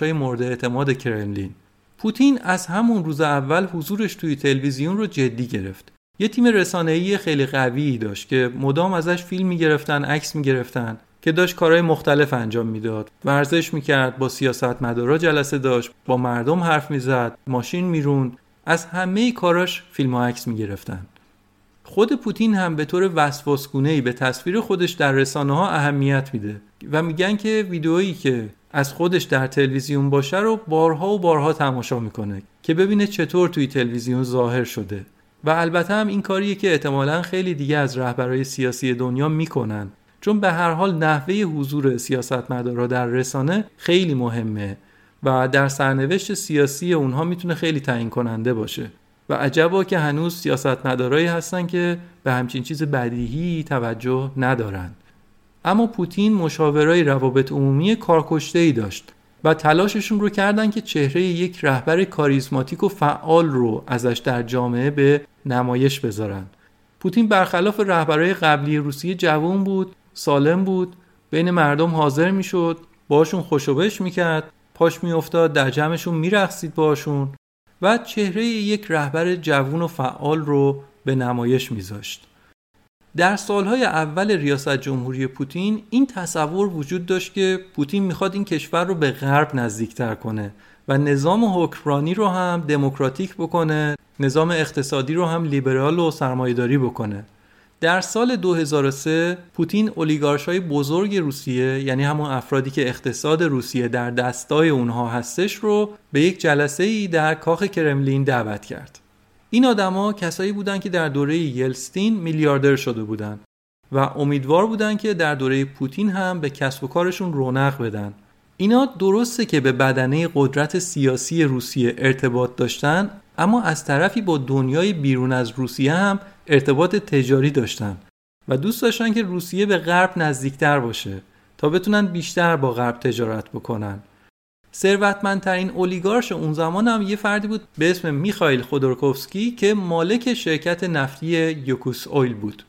های مورد اعتماد کرملین. پوتین از همون روز اول حضورش توی تلویزیون رو جدی گرفت یه تیم رسانه‌ای خیلی قوی داشت که مدام ازش فیلم می‌گرفتن عکس می‌گرفتن که داشت کارهای مختلف انجام می‌داد. ورزش می‌کرد با سیاست مدارا جلسه داشت با مردم حرف می‌زد ماشین می‌روند. از همه کاراش فیلم و عکس می‌گرفتن. خود پوتین هم به طور وسواسگونه به تصویر خودش در رسانه ها اهمیت میده و میگن که ویدئویی که از خودش در تلویزیون باشه رو بارها و بارها تماشا می‌کنه که ببینه چطور توی تلویزیون ظاهر شده. و البته هم این کاریه که احتمالا خیلی دیگه از رهبرهای سیاسی دنیا می‌کنن. چون به هر حال نحوه حضور سیاستمدارا در رسانه خیلی مهمه و در سرنوشت سیاسی اونها می‌تونه خیلی تعیین کننده باشه. و عجبا که هنوز سیاستمدارایی هستن که به همچین چیز بدیهی توجه ندارن. اما پوتین مشاورای روابط عمومی کارکشته ای داشت. و تلاششون رو کردن که چهره یک رهبر کاریزماتیک و فعال رو ازش در جامعه به نمایش بذارن. پوتین برخلاف رهبرهای قبلی روسیه جوان بود سالم بود بین مردم حاضر می‌شد باشون خوشوبش می‌کرد پاش میافتاد در جمعشون میرقصید باشون و چهره یک رهبر جوون و فعال رو به نمایش میذاشت. در سالهای اول ریاست جمهوری پوتین این تصور وجود داشت که پوتین می‌خواد این کشور رو به غرب نزدیکتر کنه و نظام حکمرانی رو هم دموکراتیک بکنه نظام اقتصادی رو هم لیبرال و سرمایهداری بکنه. در سال 2003 پوتین اولیگارشای بزرگ روسیه یعنی همون افرادی که اقتصاد روسیه در دستای اونها هستش رو به یک جلسه ای در کاخ کرملین دعوت کرد. این آدما کسایی بودن که در دوره یلستین میلیاردر شده بودن و امیدوار بودن که در دوره پوتین هم به کسب و کارشون رونق بدن. اینا درسته که به بدنه قدرت سیاسی روسیه ارتباط داشتن اما از طرفی با دنیای بیرون از روسیه هم ارتباط تجاری داشتن و دوست داشتن که روسیه به غرب نزدیکتر باشه تا بتونن بیشتر با غرب تجارت بکنن. ثروتمندترین اولیگارش اون زمان هم یه فردی بود به اسم میخائیل خودورکوفسکی که مالک شرکت نفتی یوکوس اویل بود.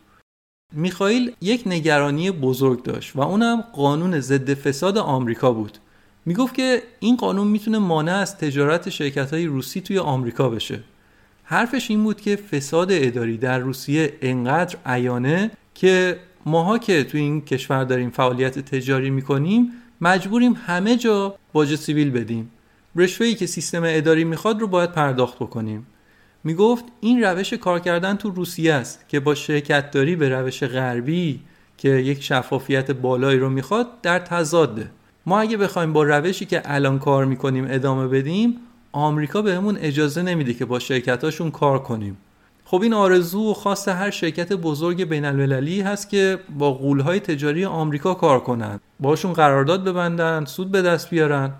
میخائیل یک نگرانی بزرگ داشت و اونم قانون ضد فساد آمریکا بود. می‌گفت که این قانون می‌تونه مانع از تجارت شرکت های روسی توی آمریکا بشه. حرفش این بود که فساد اداری در روسیه انقدر عیانه که ماها که توی این کشور داریم فعالیت تجاری می‌کنیم مجبوریم همه جا باج سیویل بدیم. رشوه‌ای که سیستم اداری می‌خواد رو باید پرداخت بکنیم. می‌گفت این روش کار کردن تو روسیه است که با شرکت داری به روش غربی که یک شفافیت بالایی رو می‌خواد در تضاده. ما اگه بخوایم با روشی که الان کار می‌کنیم ادامه بدیم آمریکا بهمون اجازه نمیده که با شرکتاشون کار کنیم. خب این آرزو و خواست هر شرکت بزرگ بین المللی هست که با قولهای تجاری آمریکا کار کنند باشون قرارداد ببندن سود به دست بیارن.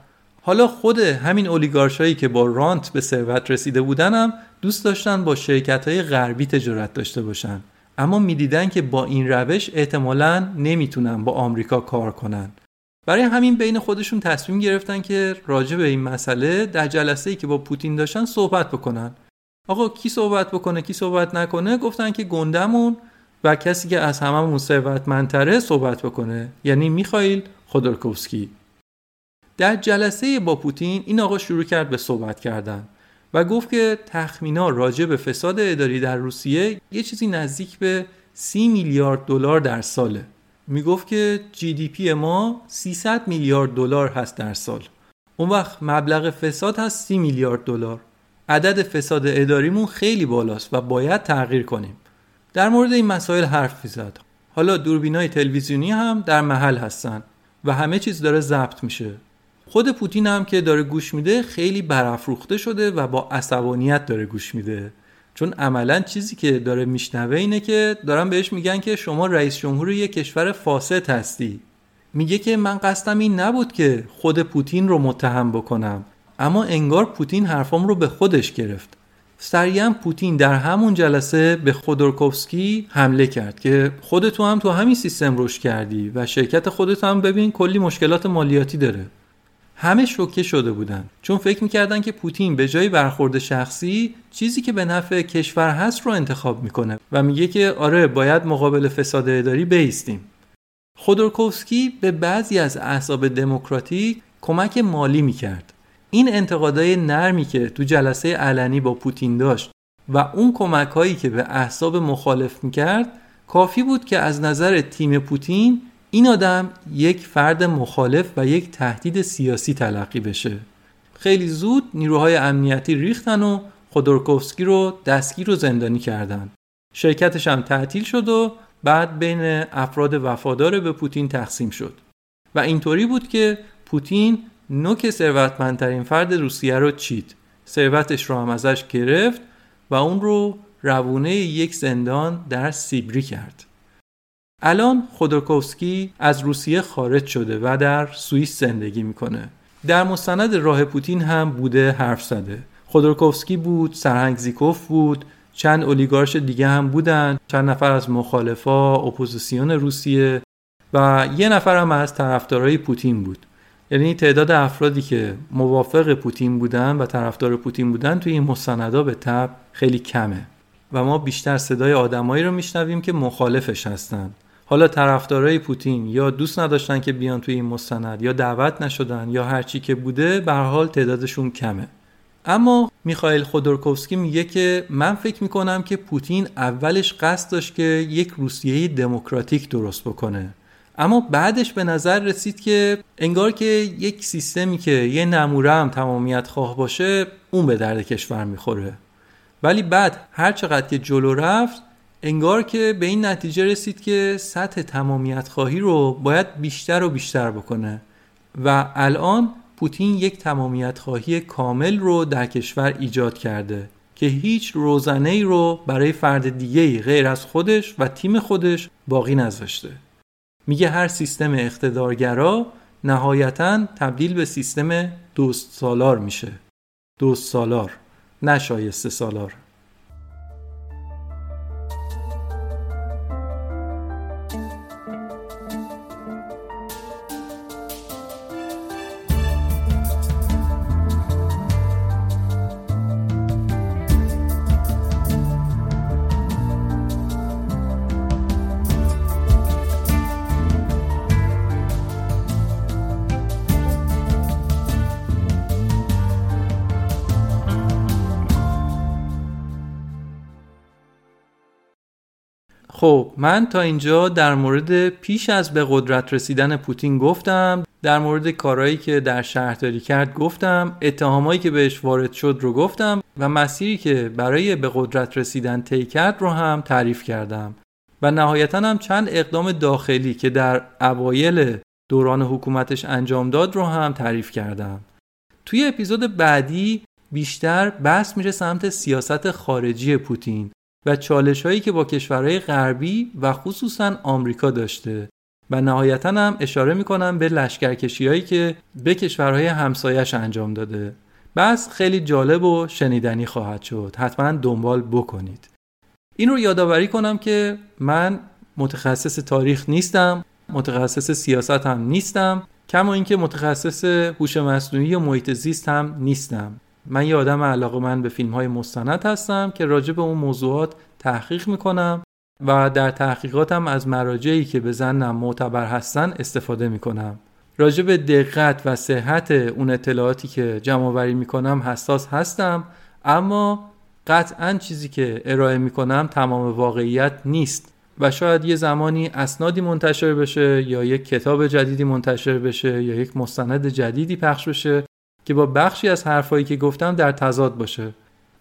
حالا خود همین اولیگارشایی که با رانت به ثروت رسیده بودن هم دوست داشتن با شرکت های غربی تجارت داشته باشن. اما می‌دیدن که با این روش احتمالا نمی‌تونن با آمریکا کار کنن. برای همین بین خودشون تصمیم گرفتن که راجع به این مسئله در جلسه ای که با پوتین داشتن صحبت بکنن. آقا کی صحبت بکنه کی صحبت نکنه؟ گفتن که گندمون و کسی که از هممون ثروتمندتره صحبت بکنه. یعنی میخائیل خودورکوفسکی در جلسه با پوتین این آقا شروع کرد به صحبت کردن و گفت که تخمینا راجع به فساد اداری در روسیه یه چیزی نزدیک به 30 میلیارد دلار در ساله. می‌گفت که جی دی پی ما 300 میلیارد دلار هست در سال. اون وقت مبلغ فساد هست 30 میلیارد دلار. عدد فساد اداریمون خیلی بالاست و باید تغییر کنیم. در مورد این مسائل حرف زد حالا دوربینای تلویزیونی هم در محل هستن و همه چیز داره ضبط میشه. خود پوتین هم که داره گوش میده خیلی برافروخته شده و با عصبانیت داره گوش میده. چون عملا چیزی که داره میشنوه اینه که دارن بهش میگن که شما رئیس جمهور یک کشور فاسد هستی. میگه که من قصدم این نبود که خود پوتین رو متهم بکنم. اما انگار پوتین حرفام رو به خودش گرفت. سریعا پوتین در همون جلسه به خودورکوفسکی حمله کرد که خودتو هم تو همین سیستم روش کردی و شرکت خودت هم ببین کلی مشکلات مالیاتی داره. همه شوکه شده بودن. چون فکر می‌کردن که پوتین به جای برخورد شخصی چیزی که به نفع کشور هست رو انتخاب می‌کنه و میگه که آره باید مقابل فساد اداری بیستیم. خودورکوفسکی به بعضی از احزاب دموکراتیک کمک مالی می‌کرد. این انتقادای نرمی که تو جلسه علنی با پوتین داشت و اون کمک هایی که به احزاب مخالف می‌کرد کافی بود که از نظر تیم پوتین این آدم یک فرد مخالف و یک تهدید سیاسی تلقی بشه. خیلی زود نیروهای امنیتی ریختن و خودورکوفسکی رو دستگیر و زندانی کردن. شرکتش هم تعطیل شد و بعد بین افراد وفادار به پوتین تقسیم شد. و اینطوری بود که پوتین نوک ثروتمندترین فرد روسیه رو چید. ثروتش رو هم ازش گرفت و اون رو روونه یک زندان در سیبری کرد. الان خودورکوفسکی از روسیه خارج شده و در سوئیس زندگی می‌کنه. در مستند راه پوتین هم بوده حرف زده. خودورکوفسکی بود سرهنگ زیکوف بود چند اولیگارش دیگه هم بودن چند نفر از مخالفا اپوزیسیون روسیه و یه نفر هم از طرفدارای پوتین بود. یعنی تعداد افرادی که موافق پوتین بودن و طرفدار پوتین بودن توی این مستندا بالطبع خیلی کمه. و ما بیشتر صدای آدمایی رو میشنویم که مخالفش هستن. حالا طرفدارای پوتین یا دوست نداشتن که بیان توی این مستند یا دعوت نشدن یا هرچی که بوده به حال تعدادشون کمه. اما میخائیل خودورکوفسکی میگه که من فکر می‌کنم که پوتین اولش قصد داشت که یک روسیه دموکراتیک درست بکنه. اما بعدش به نظر رسید که انگار که یک سیستمی که یه نموره هم تمامیت خواه باشه اون به درد کشور می‌خوره. ولی بعد هر چقدر که جلو رفت انگار که به این نتیجه رسید که سطح تمامیت خواهی رو باید بیشتر و بیشتر بکنه. و الان پوتین یک تمامیت خواهی کامل رو در کشور ایجاد کرده که هیچ روزنه ای رو برای فرد دیگه غیر از خودش و تیم خودش باقی نذاشته. میگه هر سیستم اقتدارگرا نهایتا تبدیل به سیستم دوست سالار میشه. دوست سالار نه شایسته سالار. خب من تا اینجا در مورد پیش از به قدرت رسیدن پوتین گفتم در مورد کارهایی که در شهرداری کرد گفتم اتهامایی که بهش وارد شد رو گفتم و مسیری که برای به قدرت رسیدن طی کرد رو هم تعریف کردم. و نهایتا هم چند اقدام داخلی که در اوایل دوران حکومتش انجام داد رو هم تعریف کردم. توی اپیزود بعدی بیشتر بحث میشه سمت سیاست خارجی پوتین. و چالش هایی که با کشورهای غربی و خصوصا آمریکا داشته. و نهایتا هم اشاره می‌کنم به لشکرکشی هایی که به کشورهای همسایش انجام داده. بس خیلی جالب و شنیدنی خواهد شد. حتما دنبال بکنید. این رو یادآوری کنم که من متخصص تاریخ نیستم متخصص سیاست هم نیستم کما اینکه متخصص هوش مصنوعی و محیط زیست هم نیستم. من یه آدم علاقه من به فیلم های مستند هستم که راجع به اون موضوعات تحقیق می‌کنم و در تحقیقاتم از مراجعی که به زنم معتبر هستن استفاده می‌کنم. راجع به دقت و صحت اون اطلاعاتی که جمع آوری می‌کنم حساس هستم اما قطعا چیزی که ارائه می‌کنم تمام واقعیت نیست و شاید یه زمانی اسنادی منتشر بشه یا یک کتاب جدیدی منتشر بشه یا یک مستند جدیدی پخش بشه. که با بخشی از حرفایی که گفتم در تضاد باشه.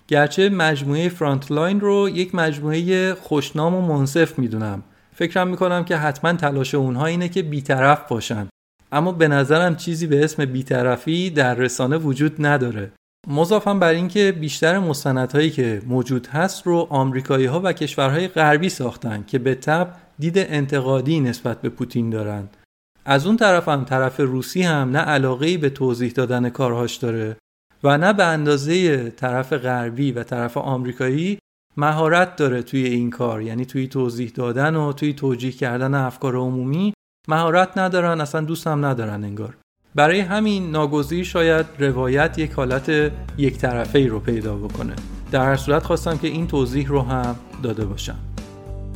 گرچه مجموعه فرانتلاین رو یک مجموعه خوشنام و منصف می‌دونم. فکرم می‌کنم که حتما تلاش اونها اینه که بیطرف باشن. اما به نظرم چیزی به اسم بیطرفی در رسانه وجود نداره. مضافم بر اینکه بیشتر مستندهایی که موجود هست رو آمریکایی ها و کشورهای غربی ساختن که به تب دید انتقادی نسبت به پوتین دارند از اون طرف هم طرف روسی هم نه علاقه به توضیح دادن کارهاش داره و نه به اندازه طرف غربی و طرف آمریکایی مهارت داره توی این کار. یعنی توی توضیح دادن و توی توجیه کردن افکار عمومی مهارت ندارن اصلا دوست هم ندارن انگار. برای همین ناگزیر شاید روایت یک حالت یک طرفه ای رو پیدا بکنه. در هر صورت خواستم که این توضیح رو هم داده باشم.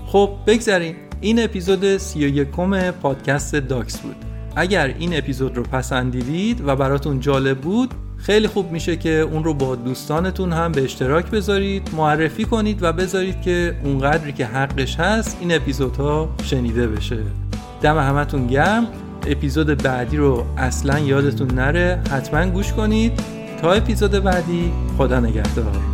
خب بگذاریم این اپیزود 31 پادکست داکس بود. اگر این اپیزود رو پسندیدید و براتون جالب بود خیلی خوب میشه که اون رو با دوستانتون هم به اشتراک بذارید معرفی کنید و بذارید که اونقدری که حقش هست این اپیزودها شنیده بشه. دم همتون گرم. اپیزود بعدی رو اصلا یادتون نره. حتما گوش کنید. تا اپیزود بعدی خدا نگهدار.